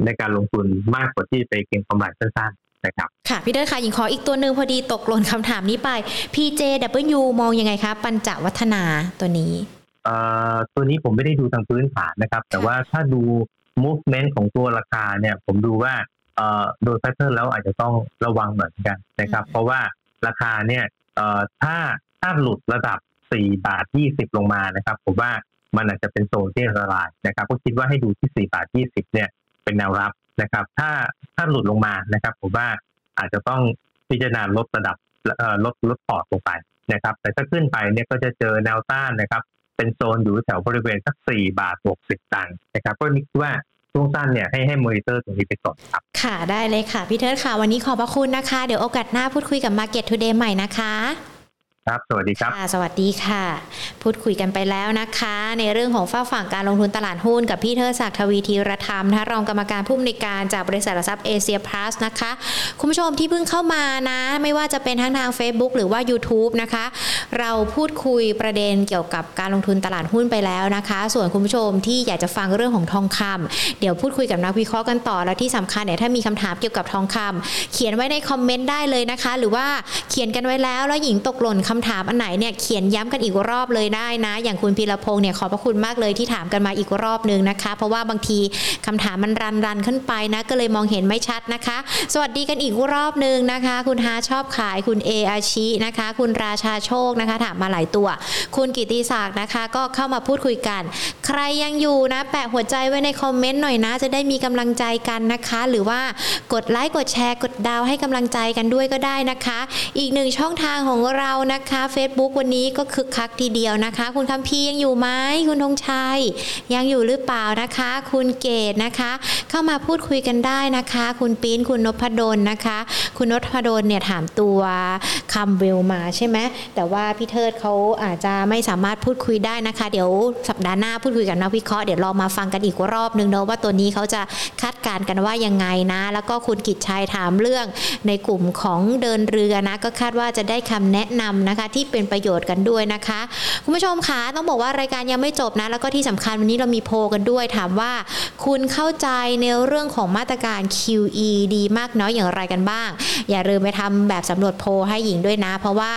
ในการลงทุนมากกว่าที่ไปเก็งกำไรสั้นๆ นะครับค่ะพี่เดิร์ค่ะยิงขออีกตัวหนึ่งพอดีตกหล่นคำถามนี้ไป PJW มองยังไงคะ ปัญจวัฒนาตัวนี้ตัวนี้ผมไม่ได้ดูทางพื้นฐานนะครับ แต่ว่าถ้าดู movement ของตัวราคาเนี่ยผมดูว่าโดย pattern แล้วอาจจะต้องระวังเหมือนกันนะครับ เพราะว่าราคาเนี่ยถ้าถ้าหลุดระดับ 4 บาท 20 ลงมานะครับผมว่ามันอาจจะเป็นโซนที่อันตรายนะครับ ก็คิดว่าให้ดูที่ 4 บาท 20 เนี่ยเป็นแนวรับ นะครับ ถ้าถ้าหลุดลงมานะครับ ผมว่าอาจจะต้องพิจารณาลดระดับลดลดพอร์ตลงไปนะครับ แต่ถ้าขึ้นไปเนี่ยก็จะเจอแนวต้านนะครับ เป็นโซนอยู่แถวบริเวณสักสี่บาทหกสิบตังค์นะครับก็คิดว่าช่วงสั้นเนี่ยให้ให้มอนิเตอร์ตรงนี้ไปก่อนครับ ค่ะได้เลยค่ะพี่เทิร์ดค่ะ วันนี้ขอบพระคุณนะคะ เดี๋ยวโอกาสหน้าพูดคุยกับ Market Today ใหม่นะคะ ครับ สวัสดีครับ สวัสดีค่ะ พูดคุยกันไปแล้วนะคะ ในเรื่องของฟากฝั่งการลงทุนตลาดหุ้นกับพี่เทิดศักดิ์ทวีธีรธรรมนะรองกรรมการผู้อำนวยการจากบริษัทหลักทรัพย์เอเชียพลัสนะคะ คุณผู้ชมที่เพิ่งเข้ามานะ ไม่ว่าจะเป็นทั้งทาง Facebook หรือว่า YouTube นะคะ เราพูดคุยประเด็นเกี่ยวกับการลงทุนตลาดหุ้นไปแล้วนะคะ ส่วนคุณผู้ชมที่อยากจะฟังเรื่องของทองคำเดี๋ยวพูดคุยกับนักวิเคราะห์กันต่อ แล้วที่สำคัญเนี่ยถ้ามีคำถามเกี่ยวกับทองคำเขียนไว้ในคอมเมนต์ได้เลยนะคะ หรือว่าเขียนกันไว้แล้วแล้วหญิงตกหล่นคคำถามอันไหนเนี่ยเขียนย้ำกันอีกรอบเลยได้นะ อย่างคุณพีรพงศ์เนี่ยขอบพระคุณมากเลยที่ถามกันมาอีกรอบนึงนะคะ เพราะว่าบางทีคำถามมันรันรันขึ้นไปนะ ก็เลยมองเห็นไม่ชัดนะคะ สวัสดีกันอีกรอบนึงนะคะ คุณฮาชอบขายคุณเออาชินะคะ คุณราชาโชคนะคะ ถามมาหลายตัว คุณกิติศักดิ์นะคะ ก็เข้ามาพูดคุยกัน ใครยังอยู่นะ แปะหัวใจไว้ในคอมเมนต์หน่อยนะ จะได้มีกำลังใจกันนะคะ หรือว่ากดไลค์กดแชร์กดดาวให้กำลังใจกันด้วยก็ได้นะคะ อีกหนึ่งช่องทางของเรานะคะ Facebook วันนี้ก็คึกคักทีเดียวนะคะ คุณคำพียังอยู่ไหมคุณธงชัย ยังอยู่หรือเปล่านะคะ คุณเกดนะคะ เข้ามาพูดคุยกันได้นะคะ คุณปิ้นคุณนพดลนะคะ คุณนพดลเนี่ยถามตัวคำเวลมาใช่ไหมแต่ว่าพี่เทิดเขาอาจจะไม่สามารถพูดคุยได้นะคะ เดี๋ยวสัปดาห์หน้าพูดคุยกับนักวิเคราะห์เดี๋ยวรามาฟังกันอีกรอบนึงเนาะว่าตัวนี้เขาจะคาดการณ์กันว่ายังไงนะ แล้วก็คุณกิจชัยถามเรื่องในกลุ่มของเดินเรือนะ ก็คาดว่าจะได้คำแนะนำนะคะ ที่เป็นประโยชน์กันด้วยนะคะ คุณผู้ชมคะต้องบอกว่ารายการยังไม่จบนะ แล้วก็ที่สำคัญวันนี้เรามีโพกันด้วยถามว่า คุณเข้าใจในเรื่องของมาตรการ QE ดีมากน้อยอย่างไรกันบ้าง อย่าลืมไปทำแบบสำรวจโพให้หญิงด้วยนะ เพราะว่า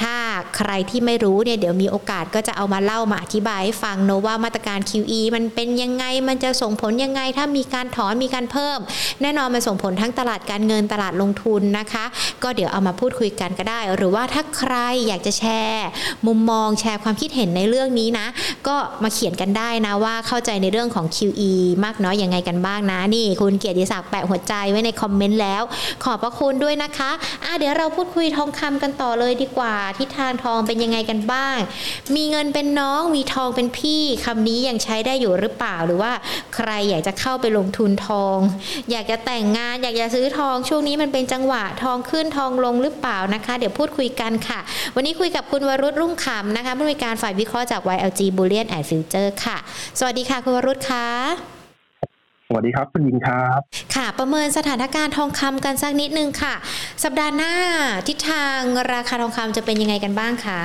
ถ้าใครที่ไม่รู้เนี่ยเดี๋ยวมีโอกาสก็จะเอามาเล่ามาอธิบายให้ฟังเนะว่ามาตรการ QE มันเป็นยังไงมันจะส่งผลยังไง ถ้ามีการถอนมีการเพิ่ม แน่นอนมันส่งผลทั้งตลาดการเงินตลาดลงทุนนะคะ ก็เดี๋ยวเอามาพูดคุยกันก็ได้ หรือว่าถ้าใครอยากจะแชร์ มุมมองแชร์ความคิดเห็นในเรื่องนี้นะ ก็มาเขียนกันได้นะว่าเข้าใจในเรื่องของ QE มากน้อยยังไงกันบ้างนะ นี่คุณเกียรติศักดิ์แปะหัวใจไว้ในคอมเมนต์แล้ว ขอบพระคุณด้วยนะคะอะเดี๋ยวเราพูดคุยทองคำกันต่อเลยดีกว่าทิศทางทองเป็นยังไงกันบ้าง มีเงินเป็นน้องมีทองเป็นพี่คำนี้ยังใช้ได้อยู่หรือเปล่าหรือว่าใครอยากจะเข้าไปลงทุนทอง อยากจะแต่งงานอยากจะซื้อทองช่วงนี้มันเป็นจังหวะทองขึ้นทองลงหรือเปล่านะคะ เดี๋ยวพูดคุยกันค่ะวันนี้คุยกับคุณวรุษรุ่งขำนะคะผู้บริการฝ่ายวิเคราะห์จาก YLG Bullion and Future ค่ะ สวัสดีค่ะ คุณวรุษค่ะสวัสดีครับคุณหญิงครับ ค่ะ ประเมินสถานการณ์ทองคำกันสักนิดนึงค่ะ สัปดาห์หน้าทิศทางราคาทองคำจะเป็นยังไงกันบ้างคะ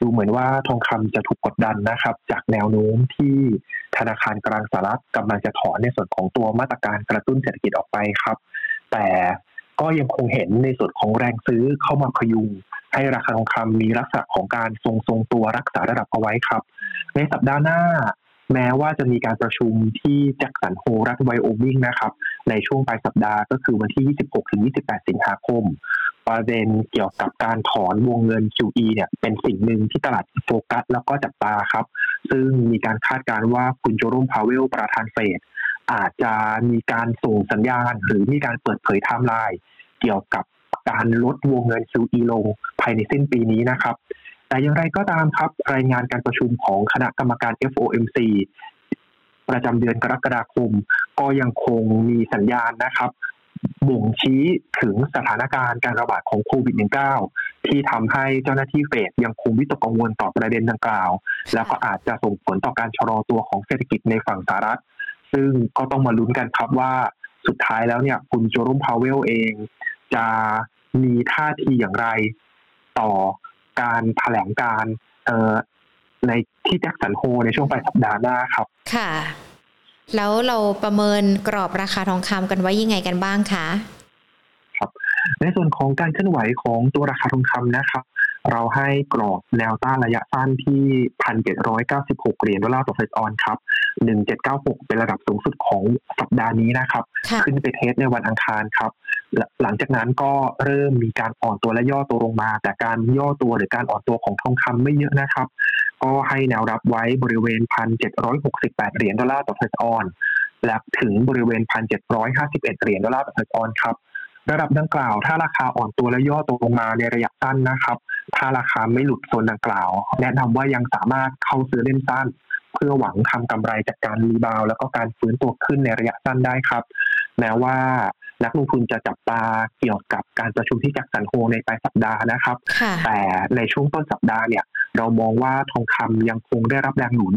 ดูเหมือนว่าทองคำจะถูกกดดันนะครับ จากแนวโน้มที่ธนาคารกลางสหรัฐกำลังจะถอนในส่วนของตัวมาตรการกระตุ้นเศรษฐกิจออกไปครับ แต่ ก็ยังคงเห็นในส่วนของแรงซื้อเข้ามาพยุงให้ราคาทองคำมีลักษณะของการทรงทรงตัวรักษาระดับเอาไว้ครับ ในสัปดาห์หน้า แม้ว่าจะมีการประชุมที่แจ็คสันโฮลรัฐไวโอมิงนะครับ ในช่วงปลายสัปดาห์ก็คือวันที่ 26-28 สิงหาคม ประเด็นเกี่ยวกับการถอนวงเงิน QE เนี่ยเป็นสิ่งหนึ่งที่ตลาดโฟกัสแล้วก็จับตาครับ ซึ่งมีการคาดการณ์ว่าคุณเจอโรมพาวเวลประธานเฟด อาจจะมีการส่งสัญญาณ หรือมีการเปิดเผยไทม์ไลน์เกี่ยวกับการลดวงเงิน QE ลงภายในสิ้นปีนี้นะครับ แต่อย่างไรก็ตามครับ รายงานการประชุมของคณะกรรมการ FOMC ประจำเดือนกรกฎาคม ก็ยังคงมีสัญญาณนะครับบ่งชี้ถึงสถานการณ์การระบาดของโควิด -19 ที่ทำให้เจ้าหน้าที่เฟดยังคงวิตกกังวลต่อประเด็นดังกล่าว แล้วก็อาจจะส่งผลต่อการชะลอตัวของเศรษฐกิจในฝั่งสหรัฐ ซึ่งก็ต้องมาลุ้นกันครับว่าสุดท้ายแล้วเนี่ยคุณโจรมพาวเวลเองจะมีท่าทีอย่างไรต่อการแถลงการในที่แจ็คสันโฮในช่วงปลายสัปดาห์หน้าครับ ค่ะ แล้วเราประเมินกรอบราคาทองคำกันไว้ยังไงกันบ้างคะ ครับ ในส่วนของการเคลื่อนไหวของตัวราคาทองคำนะครับ เราให้กรอบแนวต้านระยะสั้นที่ 1,796 เหรียญดอลลาร์ต่อเฟสออนครับ 1796 เป็นระดับสูงสุดของสัปดาห์นี้นะครับ ขึ้นไปเทสในวันอังคารครับ หลังจากนั้นก็เริ่มมีการอ่อนตัวและย่อตัวลงมา แต่การย่อตัวหรือการอ่อนตัวของทองคำไม่เยอะนะครับ ก็ให้แนวรับไว้บริเวณ 1,768 เหรียญดอลลาร์ต่อเฟสออนและถึงบริเวณ 1,751 เหรียญดอลลาร์ต่อเฟสออนครับ ระดับดังกล่าว ถ้าราคาอ่อนตัวและย่อตัวลงมาในระยะสั้นนะครับ ถ้าราคาไม่หลุดโซนดังกล่าว แนะนำว่ายังสามารถเข้าซื้อเล่นสั้น เพื่อหวังทำกำไรจากการรีบาว แล้วก็การฟื้นตัวขึ้นในระยะสั้นได้ครับแม้ว่านักลงทุนจะจับตาเกี่ยวกับการประชุมที่จักสันโฮในปลายสัปดาห์นะครับ แต่ในช่วงต้นสัปดาห์เนี่ย เรามองว่าทองคำยังคงได้รับแรงหนุน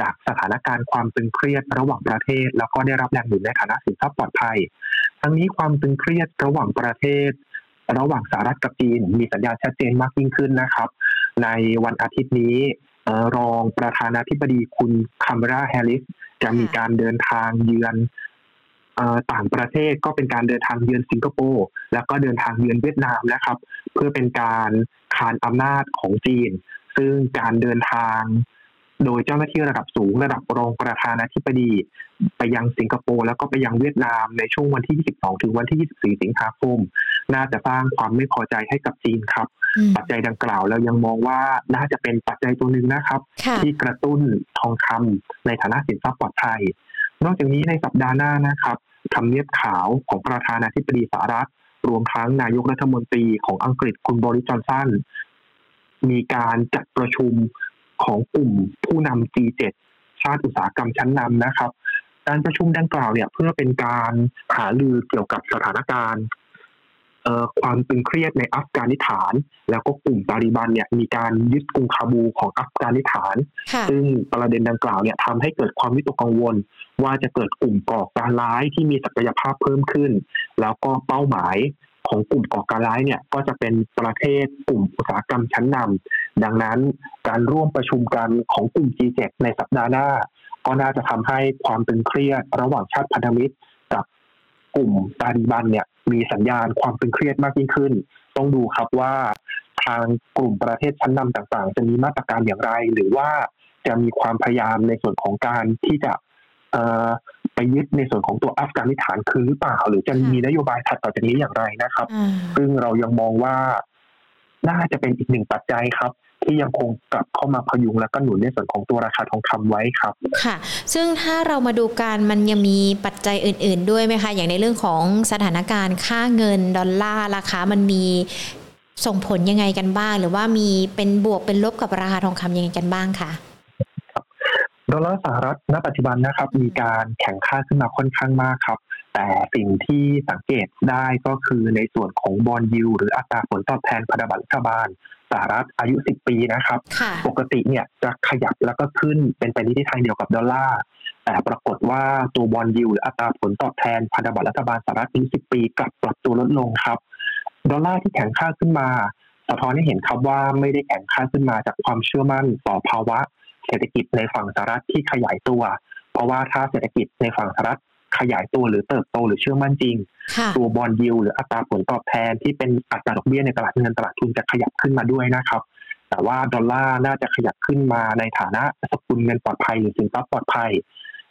จากสถานการณ์ความตึงเครียดระหว่างประเทศ แล้วก็ได้รับแรงหนุนในฐานะสินทรัพย์ปลอดภัย ทั้งนี้ความตึงเครียดระหว่างประเทศ ระหว่างสหรัฐกับจีนมีสัญญาณชัดเจนมากยิ่งขึ้นนะครับ ในวันอาทิตย์นี้รองประธานาธิบดีคุณคามราแฮริสจะมีการเดินทางเยือนต่างประเทศก็เป็นการเดินทางเยือนสิงคโปร์แล้วก็เดินทางเยือนเวียดนามนะครับ เพื่อเป็นการคานอำนาจของจีน ซึ่งการเดินทาง โดยเจ้าหน้าที่ระดับสูงระดับรองประธานาธิบดี ไปยังสิงคโปร์แล้วก็ไปยังเวียดนามในช่วงวันที่ 22 ถึงวันที่ 24 สิงหาคม น่าจะสร้างความไม่พอใจให้กับจีนครับ ปัจจัยดังกล่าวเรายังมองว่าน่าจะเป็นปัจจัยตัวหนึ่งนะครับ ที่กระตุ้นทองคำในฐานะสินทรัพย์ปลอดภัย นอกจากนี้ในสัปดาห์หน้านะครับทำเนียบขาวของประธานาธิบดีสหรัฐรวมทั้งนายกรัฐมนตรีของอังกฤษคุณบริจอนสันมีการจัดประชุม ของกลุ่มผู้นำ G7 ชาติอุตสาหกรรมชั้นนำนะครับการประชุมดังกล่าวเนี่ยเพื่อเป็นการหาลือเกี่ยวกับสถานการณ์ความตึงเครียดในอัฟกานิสถาน แล้วก็กลุ่มตาลิบันเนี่ยมีการยึดกรุงคาบูของอัฟกานิสถาน ซึ่งประเด็นดังกล่าวเนี่ยทำให้เกิดความวิตกกังวล ว่าจะเกิดกลุ่มก่อการร้ายที่มีศักยภาพเพิ่มขึ้น แล้วก็เป้าหมาย ของกลุ่มก่อการร้ายเนี่ยก็จะเป็นประเทศกลุ่มอุตสาหกรรมชั้นนำดังนั้นการร่วมประชุมกันของกลุ่ม G7 ในสัปดาห์หน้า ก็น่าจะทำให้ความตึงเครียดระหว่างชาติพันธมิตร กับกลุ่มตาลิบันเนี่ยมีสัญญาณความตึงเครียดมากยิ่งขึ้น ต้องดูครับว่าทางกลุ่มประเทศชั้นนำต่างๆ จะมีมาตรการอย่างไร หรือว่าจะมีความพยายามในส่วนของการที่จะ ไปยึดในส่วนของตัวอัฟกานิสถานคืนหรือเปล่า หรือจะมีนโยบายถัดต่อจากนี้อย่างไรนะครับ ซึ่งเรายังมองว่าน่าจะเป็นอีกหนึ่งปัจจัยครับ ที่ยังคงกลับเข้ามาพยุงและก็หนุนในส่วนของตัวราคาทองคำไว้ครับ ค่ะ ซึ่งถ้าเรามาดูการมันยังมีปัจจัยอื่น ๆ ด้วยไหมคะ อย่างในเรื่องของสถานการณ์ค่าเงินดอลลาร์ราคามันมีส่งผลยังไงกันบ้าง หรือว่ามีเป็นบวกเป็นลบกับราคาทองคำยังไงกันบ้างคะ ดอลลาร์สหรัฐณปัจจุบันนะครับ มีการแข่งค่าขึ้นมาค่อนข้างมากครับ แต่สิ่งที่สังเกตได้ก็คือในส่วนของบอลยูหรืออัตราผลตอบแทนพันธบัตรรัฐบาลสหรัฐอายุ 10 ปีนะครับ ปกติเนี่ยจะขยับแล้วก็ขึ้นเป็นไปในทิศทางเดียวกับดอลลาร์แต่ปรากฏว่าตัวบอลยูหรืออัตราผลตอบแทนพันธบัตรรัฐบาลสหรัฐอายุ 10 ปีกลับปรับตัวลดลงครับ ดอลลาร์ที่แข็งค่าขึ้นมาสะท้อนให้เห็นครับว่าไม่ได้แข็งค่าขึ้นมาจากความเชื่อมั่นต่อภาวะ เศรษฐกิจในฝั่งสหรัฐที่ขยายตัว เพราะว่าถ้าเศรษฐกิจในฝั่งสหรัฐขยายตัวหรือเติบโตหรือเชื่อมั่นจริง ตัวบอลยิวหรืออัตราผลตอบแทนที่เป็นอัตราดอกเบี้ยในตลาดเงินตลาดทุนจะขยับขึ้นมาด้วยนะครับ แต่ว่าดอลลาร์น่าจะขยับขึ้นมาในฐานะสกุลเงินปลอดภัยหรือสินทรัพย์ปลอดภัย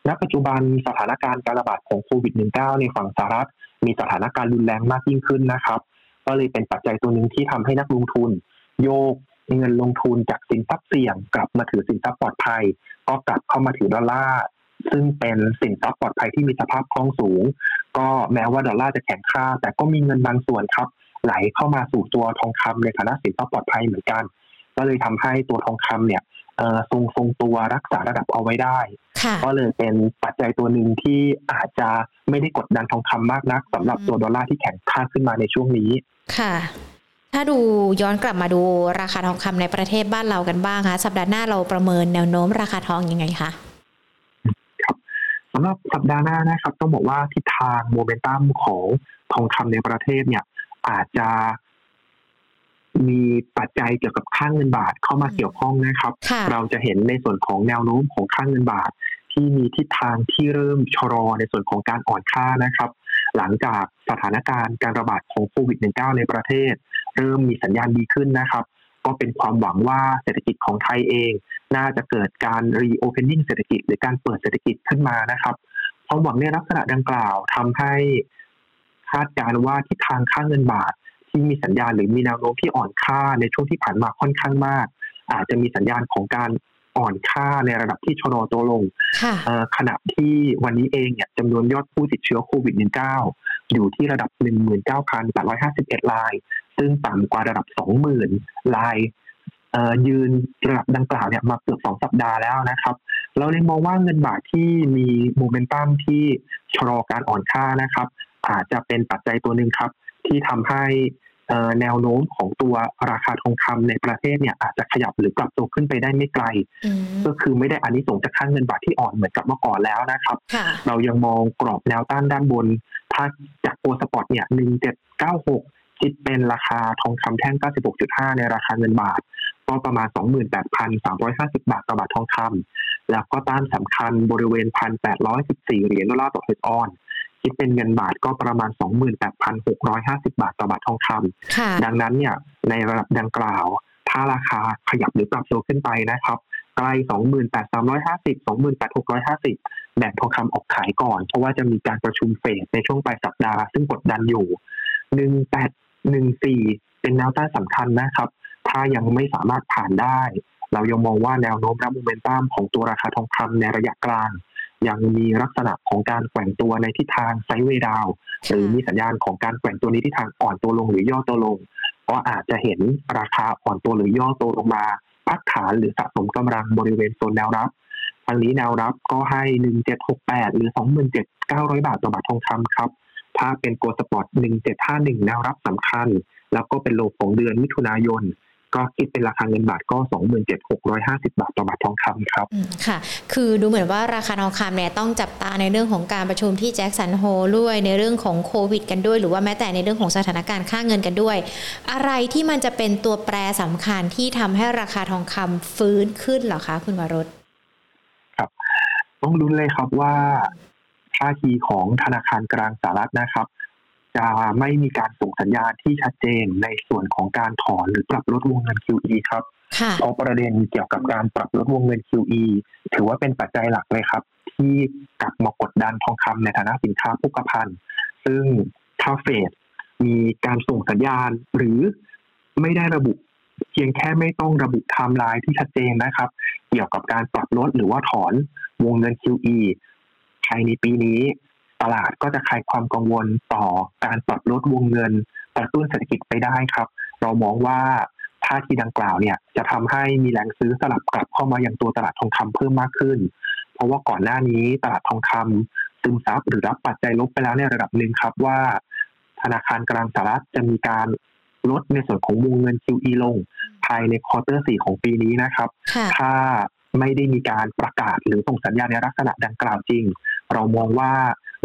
ณ ปัจจุบันสถานการณ์การระบาดของโควิด -19 ในฝั่งสหรัฐ มีสถานการณ์รุนแรงมากยิ่งขึ้นนะครับ ก็เลยเป็นปัจจัยตัวหนึ่งที่ทำให้นักลงทุน โยก เงินลงทุนจากสินทรัพย์เสี่ยง กลับมาถือสินทรัพย์ปลอดภัย ก็กลับเข้ามาถือดอลลาร์ซึ่งเป็นสินทรัพย์ปลอดภัยที่มีสภาพคล่องสูง ก็แม้ว่าดอลลาร์จะแข็งค่า แต่ก็มีเงินบางส่วนครับ ไหลเข้ามาสู่ตัวทองคำในฐานะสินทรัพย์ปลอดภัยเหมือนกัน ก็เลยทำให้ตัวทองคำเนี่ยทรงทรงตัวรักษาระดับเอาไว้ได้ ก็เลยเป็นปัจจัยตัวหนึ่งที่อาจจะไม่ได้กดดันทองคำมากนักสำหรับตัวดอลลาร์ที่แข็งค่าขึ้นมาในช่วงนี้ค่ะ ถ้าดูย้อนกลับมาดูราคาทองคำในประเทศบ้านเรากันบ้างคะสัปดาห์หน้าเราประเมินแนวโน้มราคาทองยังไงคะครับสำหรับสัปดาห์หน้านะครับ ต้องบอกว่าทิศทางโมเมนตัมของทองคำในประเทศเนี่ย อาจจะมีปัจจัยเกี่ยวกับค่างเงินบาทเข้ามาเกี่ยวข้องนะครับ เราจะเห็นในส่วนของแนวโน้มของค่างเงินบาท ที่มีทิศทางที่เริ่มชะลอในส่วนของการอ่อนค่านะครับ หลังจากสถานการณ์การระบาดของโควิด -19 ในประเทศ เริ่มมีสัญญาณดีขึ้นนะครับ ก็เป็นความหวังว่าเศรษฐกิจของไทยเอง น่าจะเกิดการรีโอเพนนิ่งเศรษฐกิจหรือการเปิดเศรษฐกิจขึ้นมานะครับความหวังในลักษณะดังกล่าวทำให้คาดการว่าทิศทางค่าเงินบาท ที่มีสัญญาณหรือมีแนวโน้มที่อ่อนค่าในช่วงที่ผ่านมาค่อนข้างมาก อาจจะมีสัญญาณของการอ่อนค่าในระดับที่ชะลอตัวลงขณะที่วันนี้เองเนี่ยจำนวนยอดผู้ติดเชื้อโควิด -19 อยู่ที่ระดับ 19,851 ลาย ซึ่งต่ำกว่าระดับ 20,000 ลายยืนระดับดังกล่าวเนี่ยมาเกือบสองสัปดาห์แล้วนะครับ เราเลยมองว่าเงินบาทที่มีโมเมนตัมที่ชะลอการอ่อนค่านะครับ อาจจะเป็นปัจจัยตัวหนึ่งครับ ที่ทำให้ แนวโน้มของตัวราคาทองคำในประเทศเนี่ยอาจจะขยับหรือปรับตัวขึ้นไปได้ไม่ไกล ก็คือไม่ได้อันนี้ส่งจากค่าเงินบาทที่อ่อนเหมือนกับเมื่อก่อนแล้วนะครับ เรายังมองกรอบแนวต้านด้านบน ถ้าจากโอสปอร์ตเนี่ยหนึ่งเจ็ดเก้าหกคิดเป็นราคาทองคำแท่ง 96.5 ในราคาเงินบาท ก็ประมาณ 28,350 บาทต่อบาททองคำแล้วก็ต้านสำคัญบริเวณ 1,814 เหรียญดอลลาร์ต่อทรอยออนซ์ คิดเป็นเงินบาทก็ประมาณ 28,650 บาทต่อบาททองคำดังนั้นเนี่ยในระดับดังกล่าว ถ้าราคาขยับหรือปรับตัวขึ้นไปนะครับใกล้28,350 28,650 แบ่งทองคำออกขายก่อน เพราะว่าจะมีการประชุมเฟดในช่วงปลายสัปดาห์ซึ่งกดดันอยู่ 1814 เป็นแนวต้านสำคัญนะครับ ถ้ายังไม่สามารถผ่านได้ เรายังมองว่าแนวโน้มและโมเมนตัมของตัวราคาทองคำในระยะกลาง ยังมีลักษณะของการแกว่งตัวในทิศทางไซด์เวย์ดาวหรือมีสัญญาณของการแกว่งตัวนี้ทิศทางอ่อนตัวลงหรือย่อตัวลง ก็อาจจะเห็นราคาอ่อนตัวหรือย่อตัวลงมาพักฐานหรือสะสมกำลังบริเวณโซนแนวรับทางนี้แนวรับก็ให้ 1768 หรือ 27,900 บาทต่อบาททองคำครับ ถ้าเป็น Gold Spot 1751 แนวรับสำคัญ แล้วก็เป็น low ของเดือนมิถุนายน ก็คิดเป็นราคาเงินบาทก็ 27,650 บาทต่อบาททองคำครับค่ะ คือดูเหมือนว่าราคาทองคำเนี่ยต้องจับตาในเรื่องของการประชุมที่แจ็คสันโฮลด้วยในเรื่องของโควิด กันด้วย หรือว่าแม้แต่ในเรื่องของสถานการณ์ค่าเงินกันด้วย อะไรที่มันจะเป็นตัวแปรสำคัญที่ทำให้ราคาทองคำฟื้นขึ้นเหรอคะ คุณวรสครับ ต้องรุ้นเลยครับว่าท่าทีของธนาคารกลางสหรัฐนะครับ จะไม่มีการส่งสัญญาณที่ชัดเจนในส่วนของการถอนหรือปรับลดวงเงิน QE ครับเพราะประเด็นเกี่ยวกับการปรับลดวงเงิน QE ถือว่าเป็นปัจจัยหลักเลยครับ ที่กลับมากดดันทองคำในฐานะสินค้าโภคภัณฑ์ซึ่งถ้าเฟดมีการส่งสัญญาณหรือไม่ได้ระบุเพียงแค่ไม่ต้องระบุไทม์ไลน์ที่ชัดเจนนะครับ เกี่ยวกับการปรับลดหรือว่าถอนวงเงิน QE ภายในปีนี้ ตลาดก็จะคลายความกังวลต่อการปรับลดวงเงินกระตุ้นเศรษฐกิจไปได้ครับ เรามองว่าท่าทีดังกล่าวเนี่ยจะทำให้มีแรงซื้อสลับกลับเข้ามาอย่างตัวตลาดทองคำเพิ่มมากขึ้น เพราะว่าก่อนหน้านี้ตลาดทองคำซึมซับหรือรับปัจจัยลบไปแล้วในระดับหนึ่งครับว่า ธนาคารกลางสหรัฐจะมีการลดในส่วนของวงเงิน QE ลง ภายใน quarter สี่ของปีนี้นะครับ ถ้าไม่ได้มีการประกาศหรือส่งสัญญาณในลักษณะดังกล่าวจริง เรามองว่า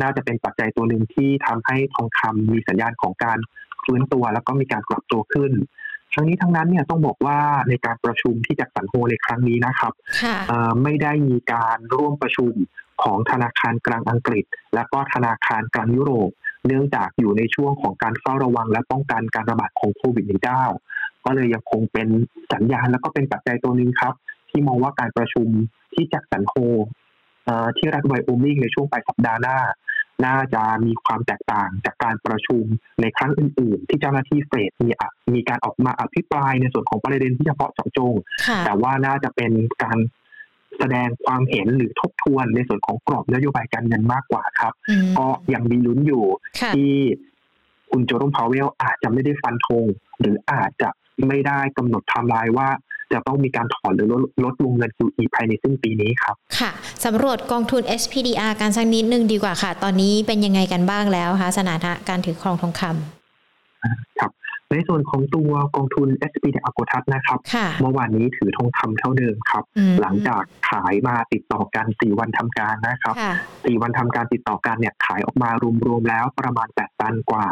น่าจะเป็นปัจจัยตัวหนึ่งที่ทำให้ทองคำมีสัญญาณของการฟื้นตัวแล้วก็มีการกลับตัวขึ้น ทั้งนี้ทั้งนั้นเนี่ยต้องบอกว่าในการประชุมที่จากสันโฮในครั้งนี้นะครับไม่ได้มีการร่วมประชุมของธนาคารกลางอังกฤษ และก็ธนาคารกลางยุโรป เนื่องจากอยู่ในช่วงของการเฝ้าระวังและป้องกันการระบาดของโควิด -19 ก็เลยยังคงเป็นสัญญาณ แล้วก็เป็นปัจจัยตัวหนึ่งครับ ที่มองว่าการประชุมที่จากสันโฮ ที่รัฐไวโอมิงในช่วงปลายสัปดาห์หน้า น่าจะมีความแตกต่างจากการประชุมในครั้งอื่น ๆ ที่เจ้าหน้าที่เฟดมีมีการออกมาอภิปรายในส่วนของประเด็นที่เฉพาะเจาะจง แต่ว่าน่าจะเป็นการแสดงความเห็นหรือทบทวนในส่วนของกรอบนโยบายการเงินมากกว่าครับ ก็ยังมีลุ้นอยู่ที่คุณเจอโรมพาวเวลอาจจะไม่ได้ฟันธงหรืออาจจะไม่ได้กำหนดไทม์ไลน์ว่า จะต้องมีการถอนหรือลดลดวงเงิน QE ภายในสิ้นปีนี้ครับ ค่ะสำรวจกองทุน SPDR กันสักนิดนึงดีกว่าค่ะ ตอนนี้เป็นยังไงกันบ้างแล้วคะสถานะการถือครองทองคำครับในส่วนของตัวกองทุน SPDR โกทัศนะครับ เมื่อวานนี้ถือทองคำเท่าเดิมครับ หลังจากขายมาติดต่อกัน4วันทำการนะครับ4วันทำการติดต่อกันเนี่ยขายออกมารวมๆแล้วประมาณ8ตันกว่า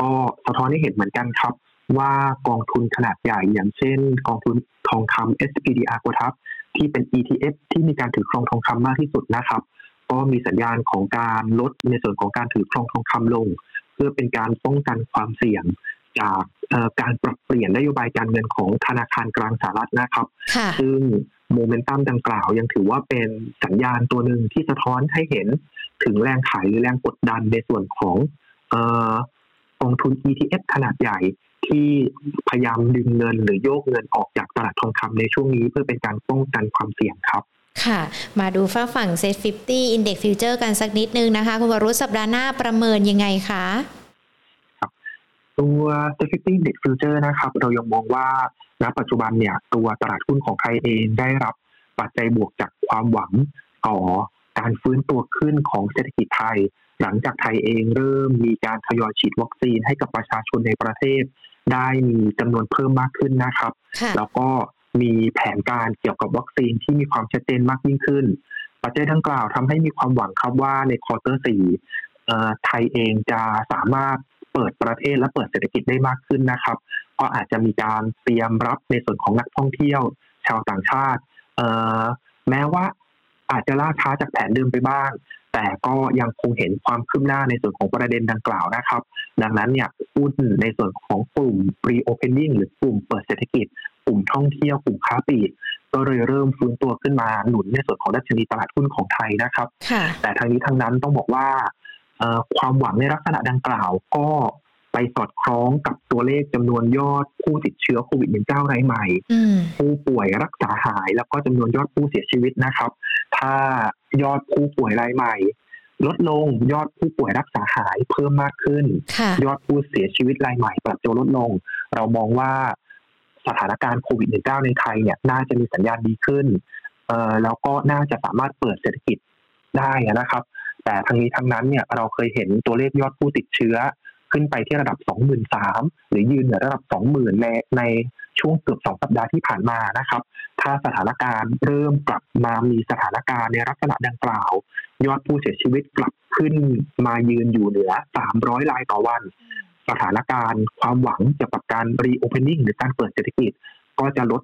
ก็สะท้อนให้เห็นเหมือนกันครับ ว่ากองทุนขนาดใหญ่ อย่างเช่น กองทุนทองคำ SPDR กทับที่เป็น ETF ที่มีการถือครองทองคำมากที่สุดนะครับ ก็มีสัญญาณของการลดในส่วนของการถือครองทองคำลง เพื่อเป็นการป้องกันความเสี่ยงจากการปรับเปลี่ยนนโยบายการเงินของธนาคารกลางสหรัฐนะครับ ซึ่งโมเมนตัมดังกล่าวยังถือว่าเป็นสัญญาณตัวหนึ่งที่สะท้อนให้เห็นถึงแรงขายหรือแรงกดดันในส่วนของกองทุน ETF ขนาดใหญ่ ที่พยายามดึงเงินหรือโยกเงินออกจากตลาดทองคำในช่วงนี้เพื่อเป็นการป้องกันความเสี่ยงครับค่ะ มาดูฟากฝั่ง SET Fifty Index Futures กันสักนิดนึงนะคะ คุณวรุษสัปดาห์หน้าประเมินยังไงคะครับตัว SET Fifty Index Futures นะครับ เรายังมองว่าณปัจจุบันเนี่ยตัวตลาดหุ้นของไทยเองได้รับปัจจัยบวกจากความหวังต่อการฟื้นตัวขึ้นของเศรษฐกิจไทย หลังจากไทยเองเริ่มมีการทยอยฉีดวัคซีนให้กับประชาชนในประเทศ ได้มีจำนวนเพิ่มมากขึ้นนะครับ แล้วก็มีแผนการเกี่ยวกับวัคซีนที่มีความชัดเจนมากยิ่งขึ้น ปัจจัยดังกล่าวทำให้มีความหวังครับว่าใน quarter สี่ไทยเองจะสามารถเปิดประเทศและเปิดเศรษฐกิจได้มากขึ้นนะครับ ก็อาจจะมีการเตรียมรับในส่วนของนักท่องเที่ยวชาวต่างชาติแม้ว่าอาจจะล่าช้าจากแผนเดิมไปบ้าง แต่ก็ยังคงเห็นความคืบหน้าในส่วนของประเด็นดังกล่าวนะครับ ดังนั้นเนี่ยหุ้นในส่วนของกลุ่ม reopening หรือกลุ่มเปิดเศรษฐกิจ กลุ่มท่องเที่ยวกลุ่มค้าปลีกก็เลยเริ่มฟื้นตัวขึ้นมาหนุนในส่วนของดัชนีตลาดหุ้นของไทยนะครับ แต่ทางนี้ทางนั้นต้องบอกว่าความหวังในลักษณะดังกล่าวก็ ไปสอดคล้องกับตัวเลขจำนวนยอดผู้ติดเชื้อโควิด -19 รายใหม่ ผู้ป่วยรักษาหายแล้วก็จำนวนยอดผู้เสียชีวิตนะครับ ถ้ายอดผู้ป่วยรายใหม่ ลดลงยอดผู้ป่วยรักษาหายเพิ่มมากขึ้น ยอดผู้เสียชีวิตรายใหม่ปรับตัวลดลง เรามองว่าสถานการณ์โควิด -19 ในไทยเนี่ยน่าจะมีสัญญาณดีขึ้นเอ่อแล้วก็น่าจะสามารถเปิดเศรษฐกิจได้นะครับ แต่ทั้งนี้ทั้งนั้นเนี่ยเราเคยเห็นตัวเลขยอดผู้ติดเชื้อ ขึ้นไปที่ระดับ 23,000 หรือยืนเหนือระดับ 20,000 ในในช่วงเกือบ2สัปดาห์ที่ผ่านมานะครับ ถ้าสถานการณ์เริ่มกลับมามีสถานการณ์ในลักษณะดังกล่าว ยอดผู้เสียชีวิตกลับขึ้นมายืนอยู่เหนือ 300 รายต่อวัน สถานการณ์ความหวังเกี่ยวกับการรีโอเพนนิ่งหรือการเปิดเศรษฐกิจ ก็จะลด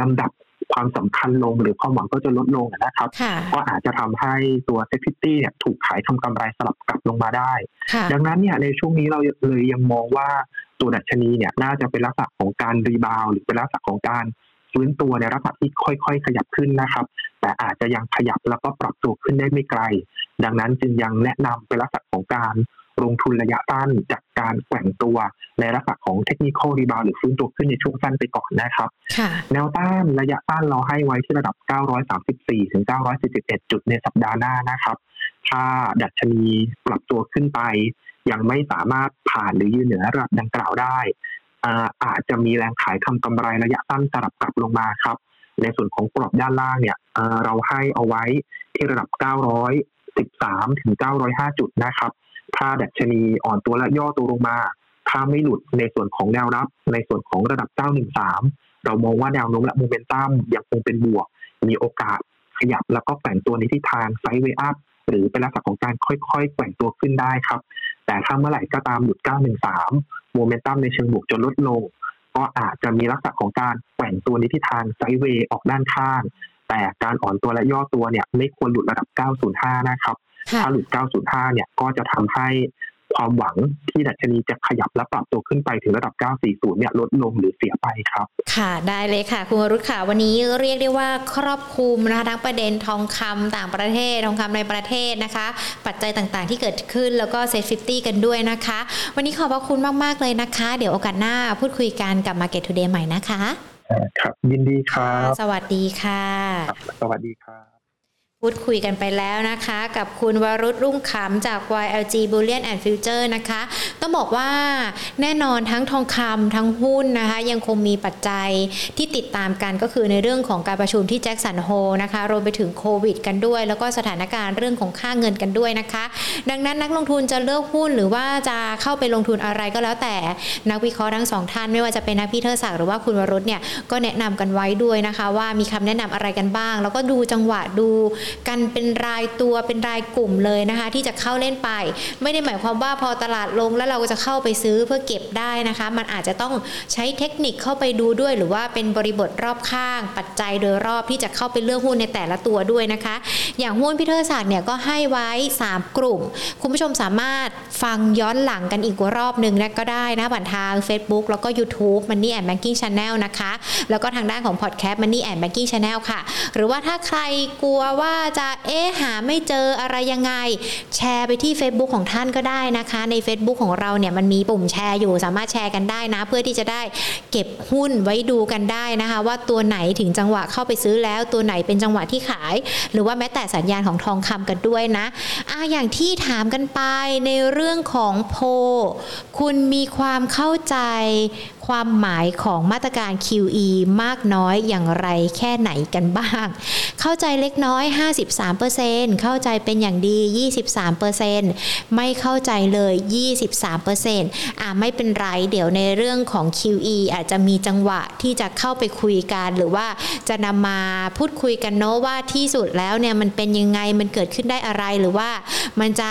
ลำดับ ความสำคัญลงหรือความหวังก็จะลดลงนะครับ ก็อาจจะทำให้ตัว SET Fifty เนี่ยถูกขายทำกำไรสลับกลับลงมาได้ ดังนั้นเนี่ยในช่วงนี้เราเลยยังมองว่าตัวดัชนีเนี่ยน่าจะเป็นลักษณะของการ rebound หรือเป็นลักษณะของการฟื้นตัวในลักษณะที่ค่อย ๆ ขยับขึ้นนะครับ แต่อาจจะยังขยับแล้วก็ปรับตัวขึ้นได้ไม่ไกล ดังนั้นจึงยังแนะนำเป็นลักษณะของการ ลงทุนระยะสั้นจากการแกว่งตัวในลักษณะของเทคนิคอลรีบาวหรือฟื้นตัวขึ้นในช่วงสั้นไปก่อนนะครับแนวต้านระยะสั้นเราให้ไว้ที่ระดับ 934 ถึง 941 จุดในสัปดาห์หน้านะครับ ถ้าดัชนีปรับตัวขึ้นไป ยังไม่สามารถผ่านหรือยืนเหนือระดับดังกล่าวได้อาจจะมีแรงขายทำกำไรระยะสั้นสลับกลับลงมาครับ ในส่วนของกรอบด้านล่างเนี่ยเราให้เอาไว้ที่ระดับ 913 ถึง 905 จุดนะครับ ถ้าดัชนีอ่อนตัวและย่อตัวลงมา ถ้าไม่หลุดในส่วนของแนวรับ ในส่วนของระดับ 913 เรามองว่าแนวโน้มและโมเมนตัมยังคงเป็นบวก มีโอกาสขยับแล้วก็แกว่งตัวในทิศทาง sideway up หรือเป็นลักษณะของการค่อยๆแกว่งตัวขึ้นได้ครับ แต่ถ้าเมื่อไหร่ก็ตามหลุด 913 โมเมนตัมในเชิงบวกจะลดลง ก็อาจจะมีลักษณะของการแกว่งตัวในทิศทาง sideway ออกด้านข้าง แต่การอ่อนตัวและย่อตัวเนี่ยไม่ควรหลุดระดับ 905 นะครับ ถ้าหลุด 905 เนี่ยก็จะทำให้ความหวังที่ดัชนีจะขยับและปรับตัวขึ้นไปถึงระดับ 940 เนี่ยลดลงหรือเสียไปครับ ค่ะ ได้เลยค่ะ คุณวรุษค่ะ วันนี้เรียกได้ว่าครอบคลุมนะคะทั้งประเด็นทองคำต่างประเทศ ทองคำในประเทศนะคะ ปัจจัยต่างๆที่เกิดขึ้นแล้วก็ SET Fifty กันด้วยนะคะ วันนี้ขอบพระคุณมาก ๆ เลยนะคะ เดี๋ยวโอกาสหน้าพูดคุยกันกับ Market Today ใหม่นะคะ ครับ ยินดีครับ สวัสดีค่ะ สวัสดีครับ พูดคุยกันไปแล้วนะคะ กับคุณวรุษรุ่งขำจาก YLG Bullion and Future นะคะ ต้องบอกว่าแน่นอนทั้งทองคำทั้งหุ้นนะคะ ยังคงมีปัจจัยที่ติดตามกันก็คือในเรื่องของการประชุมที่แจ็คสันโฮนะคะ รวมไปถึงโควิดกันด้วย แล้วก็สถานการณ์เรื่องของค่าเงินกันด้วยนะคะ ดังนั้นนักลงทุนจะเลือกหุ้นหรือว่าจะเข้าไปลงทุนอะไรก็แล้วแต่นักวิเคราะห์ทั้งสองท่านไม่ว่าจะเป็นนักพิเทอร์ศักดิ์หรือว่าคุณวรุษเนี่ยก็แนะนำกันไว้ด้วยนะคะ ว่ามีคำแนะนำอะไรกันบ้าง แล้วก็ดูจังหวะดูกันเป็นรายตัวเป็นรายกลุ่มเลยนะคะ ที่จะเข้าเล่นไป ไม่ได้หมายความว่าพอตลาดลงแล้วเราจะเข้าไปซื้อเพื่อเก็บได้นะคะ มันอาจจะต้องใช้เทคนิคเข้าไปดูด้วย หรือว่าเป็นบริบทรอบข้าง ปัจจัยโดยรอบที่จะเข้าไปเลือกหุ้นในแต่ละตัวด้วยนะคะ อย่างหุ้นพิเทอร์ศาสตร์เนี่ยก็ให้ไว้ 3 กลุ่ม คุณผู้ชมสามารถฟังย้อนหลังกันอีกรอบหนึ่งนะก็ได้นะผ่านทาง Facebook แล้วก็ YouTube Money and Banking Channel นะคะ แล้วก็ทางด้านของ Podcast Money and Banking Channel ค่ะ หรือว่าถ้าใครกลัวว่าจะเอ๊หาไม่เจออะไรยังไง แชร์ไปที่ Facebook ของท่านก็ได้นะคะ ใน Facebook ของเราเนี่ยมันมีปุ่มแชร์อยู่สามารถแชร์กันได้นะ เพื่อที่จะได้เก็บหุ้นไว้ดูกันได้นะคะ ว่าตัวไหนถึงจังหวะเข้าไปซื้อแล้วตัวไหนเป็นจังหวะที่ขาย หรือว่าแม้แต่สัญญาณของทองคำกันด้วยนะอะอย่างที่ถามกันไปในเรื่องของโพ คุณมีความเข้าใจ ความหมายของมาตรการ QE มากน้อยอย่างไรแค่ไหนกันบ้าง เข้าใจเล็กน้อย 53%เข้าใจเป็นอย่างดี 23%ไม่เข้าใจเลย 23%อ่าไม่เป็นไรเดี๋ยวในเรื่องของ QE อาจจะมีจังหวะที่จะเข้าไปคุยกันหรือว่าจะนำมาพูดคุยกันเนาะว่าที่สุดแล้วเนี่ยมันเป็นยังไงมันเกิดขึ้นได้อะไรหรือว่ามันจะ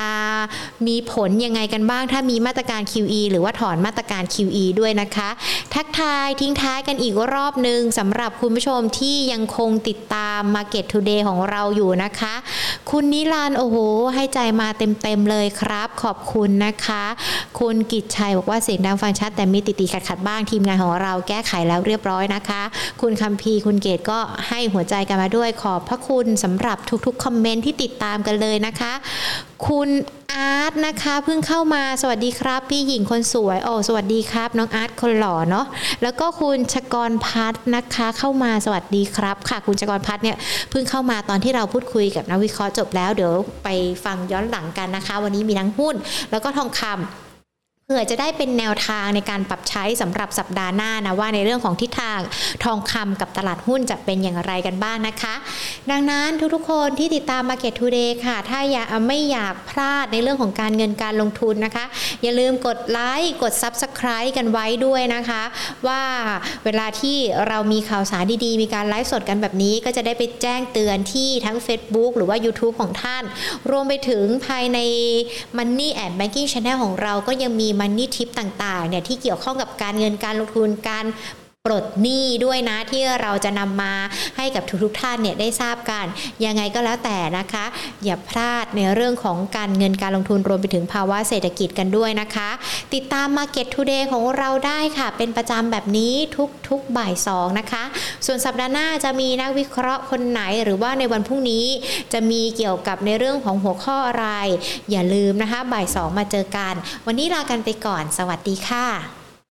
มีผลยังไงกันบ้าง ถ้ามีมาตรการ QE หรือว่าถอนมาตรการ QE ด้วยนะคะทักทายทิ้งท้ายกันอีกรอบหนึ่งสำหรับคุณผู้ชมที่ยังคงติดตาม Market Today ของเราอยู่นะคะ คุณนิรันโอ้โห ให้ใจมาเต็มๆเลยครับ ขอบคุณนะคะ คุณกิจชัยบอกว่าเสียงดังฟังชัด แต่มีติดๆขัดๆบ้างทีมงานของเราแก้ไขแล้วเรียบร้อยนะคะ คุณคัมพีคุณเกตก็ให้หัวใจกันมาด้วยขอบพระคุณสำหรับทุกๆคอมเมนต์ที่ติดตามกันเลยนะคะคุณอาร์ตนะคะเพิ่งเข้ามาสวัสดีครับ พี่หญิงคนสวยโอ้สวัสดีครับ น้องอาร์ตคนหล่อเนาะแล้วก็คุณชกรพัฒนะคะเข้ามาสวัสดีครับ ค่ะ คุณชกรพัฒเนี่ยเพิ่งเข้ามาตอนที่เราพูดคุยกับนักวิเคราะห์จบแล้วเดี๋ยวไปฟังย้อนหลังกันนะคะ วันนี้มีทั้งหุ้น แล้วก็ทองคำเพื่อจะได้เป็นแนวทางในการปรับใช้สำหรับสัปดาห์หน้านะว่าในเรื่องของทิศทางทองคำกับตลาดหุ้นจะเป็นอย่างไรกันบ้างนะคะ ดังนั้นทุกๆคนที่ติดตาม Market Today ค่ะ ถ้าอยากไม่อยากพลาดในเรื่องของการเงินการลงทุนนะคะ อย่าลืมกดไลค์กด Subscribe กันไว้ด้วยนะคะ ว่าเวลาที่เรามีข่าวสารดีๆ มีการไลฟ์สดกันแบบนี้ ก็จะได้ไปแจ้งเตือนที่ทั้ง Facebook หรือว่า YouTube ของท่าน รวมไปถึงภายใน Money and Banking Channel ของเราก็ยังมีมันนี่ทิปต่างๆเนี่ยที่เกี่ยวข้องกับการเงินการลงทุนการ ปลดหนี้ด้วยนะที่เราจะนำมาให้กับทุกๆท่านเนี่ยได้ทราบกัน ยังไงก็แล้วแต่นะคะ อย่าพลาดในเรื่องของการเงินการลงทุนรวมไปถึงภาวะเศรษฐกิจกันด้วยนะคะ ติดตาม Market Today ของเราได้ค่ะ เป็นประจำแบบนี้ทุกๆบ่ายสองนะคะ ส่วนสัปดาห์หน้าจะมีนักวิเคราะห์คนไหนหรือว่าในวันพรุ่งนี้จะมีเกี่ยวกับในเรื่องของหัวข้ออะไร อย่าลืมนะคะ บ่ายสองมาเจอกัน วันนี้ลากันไปก่อน สวัสดีค่ะ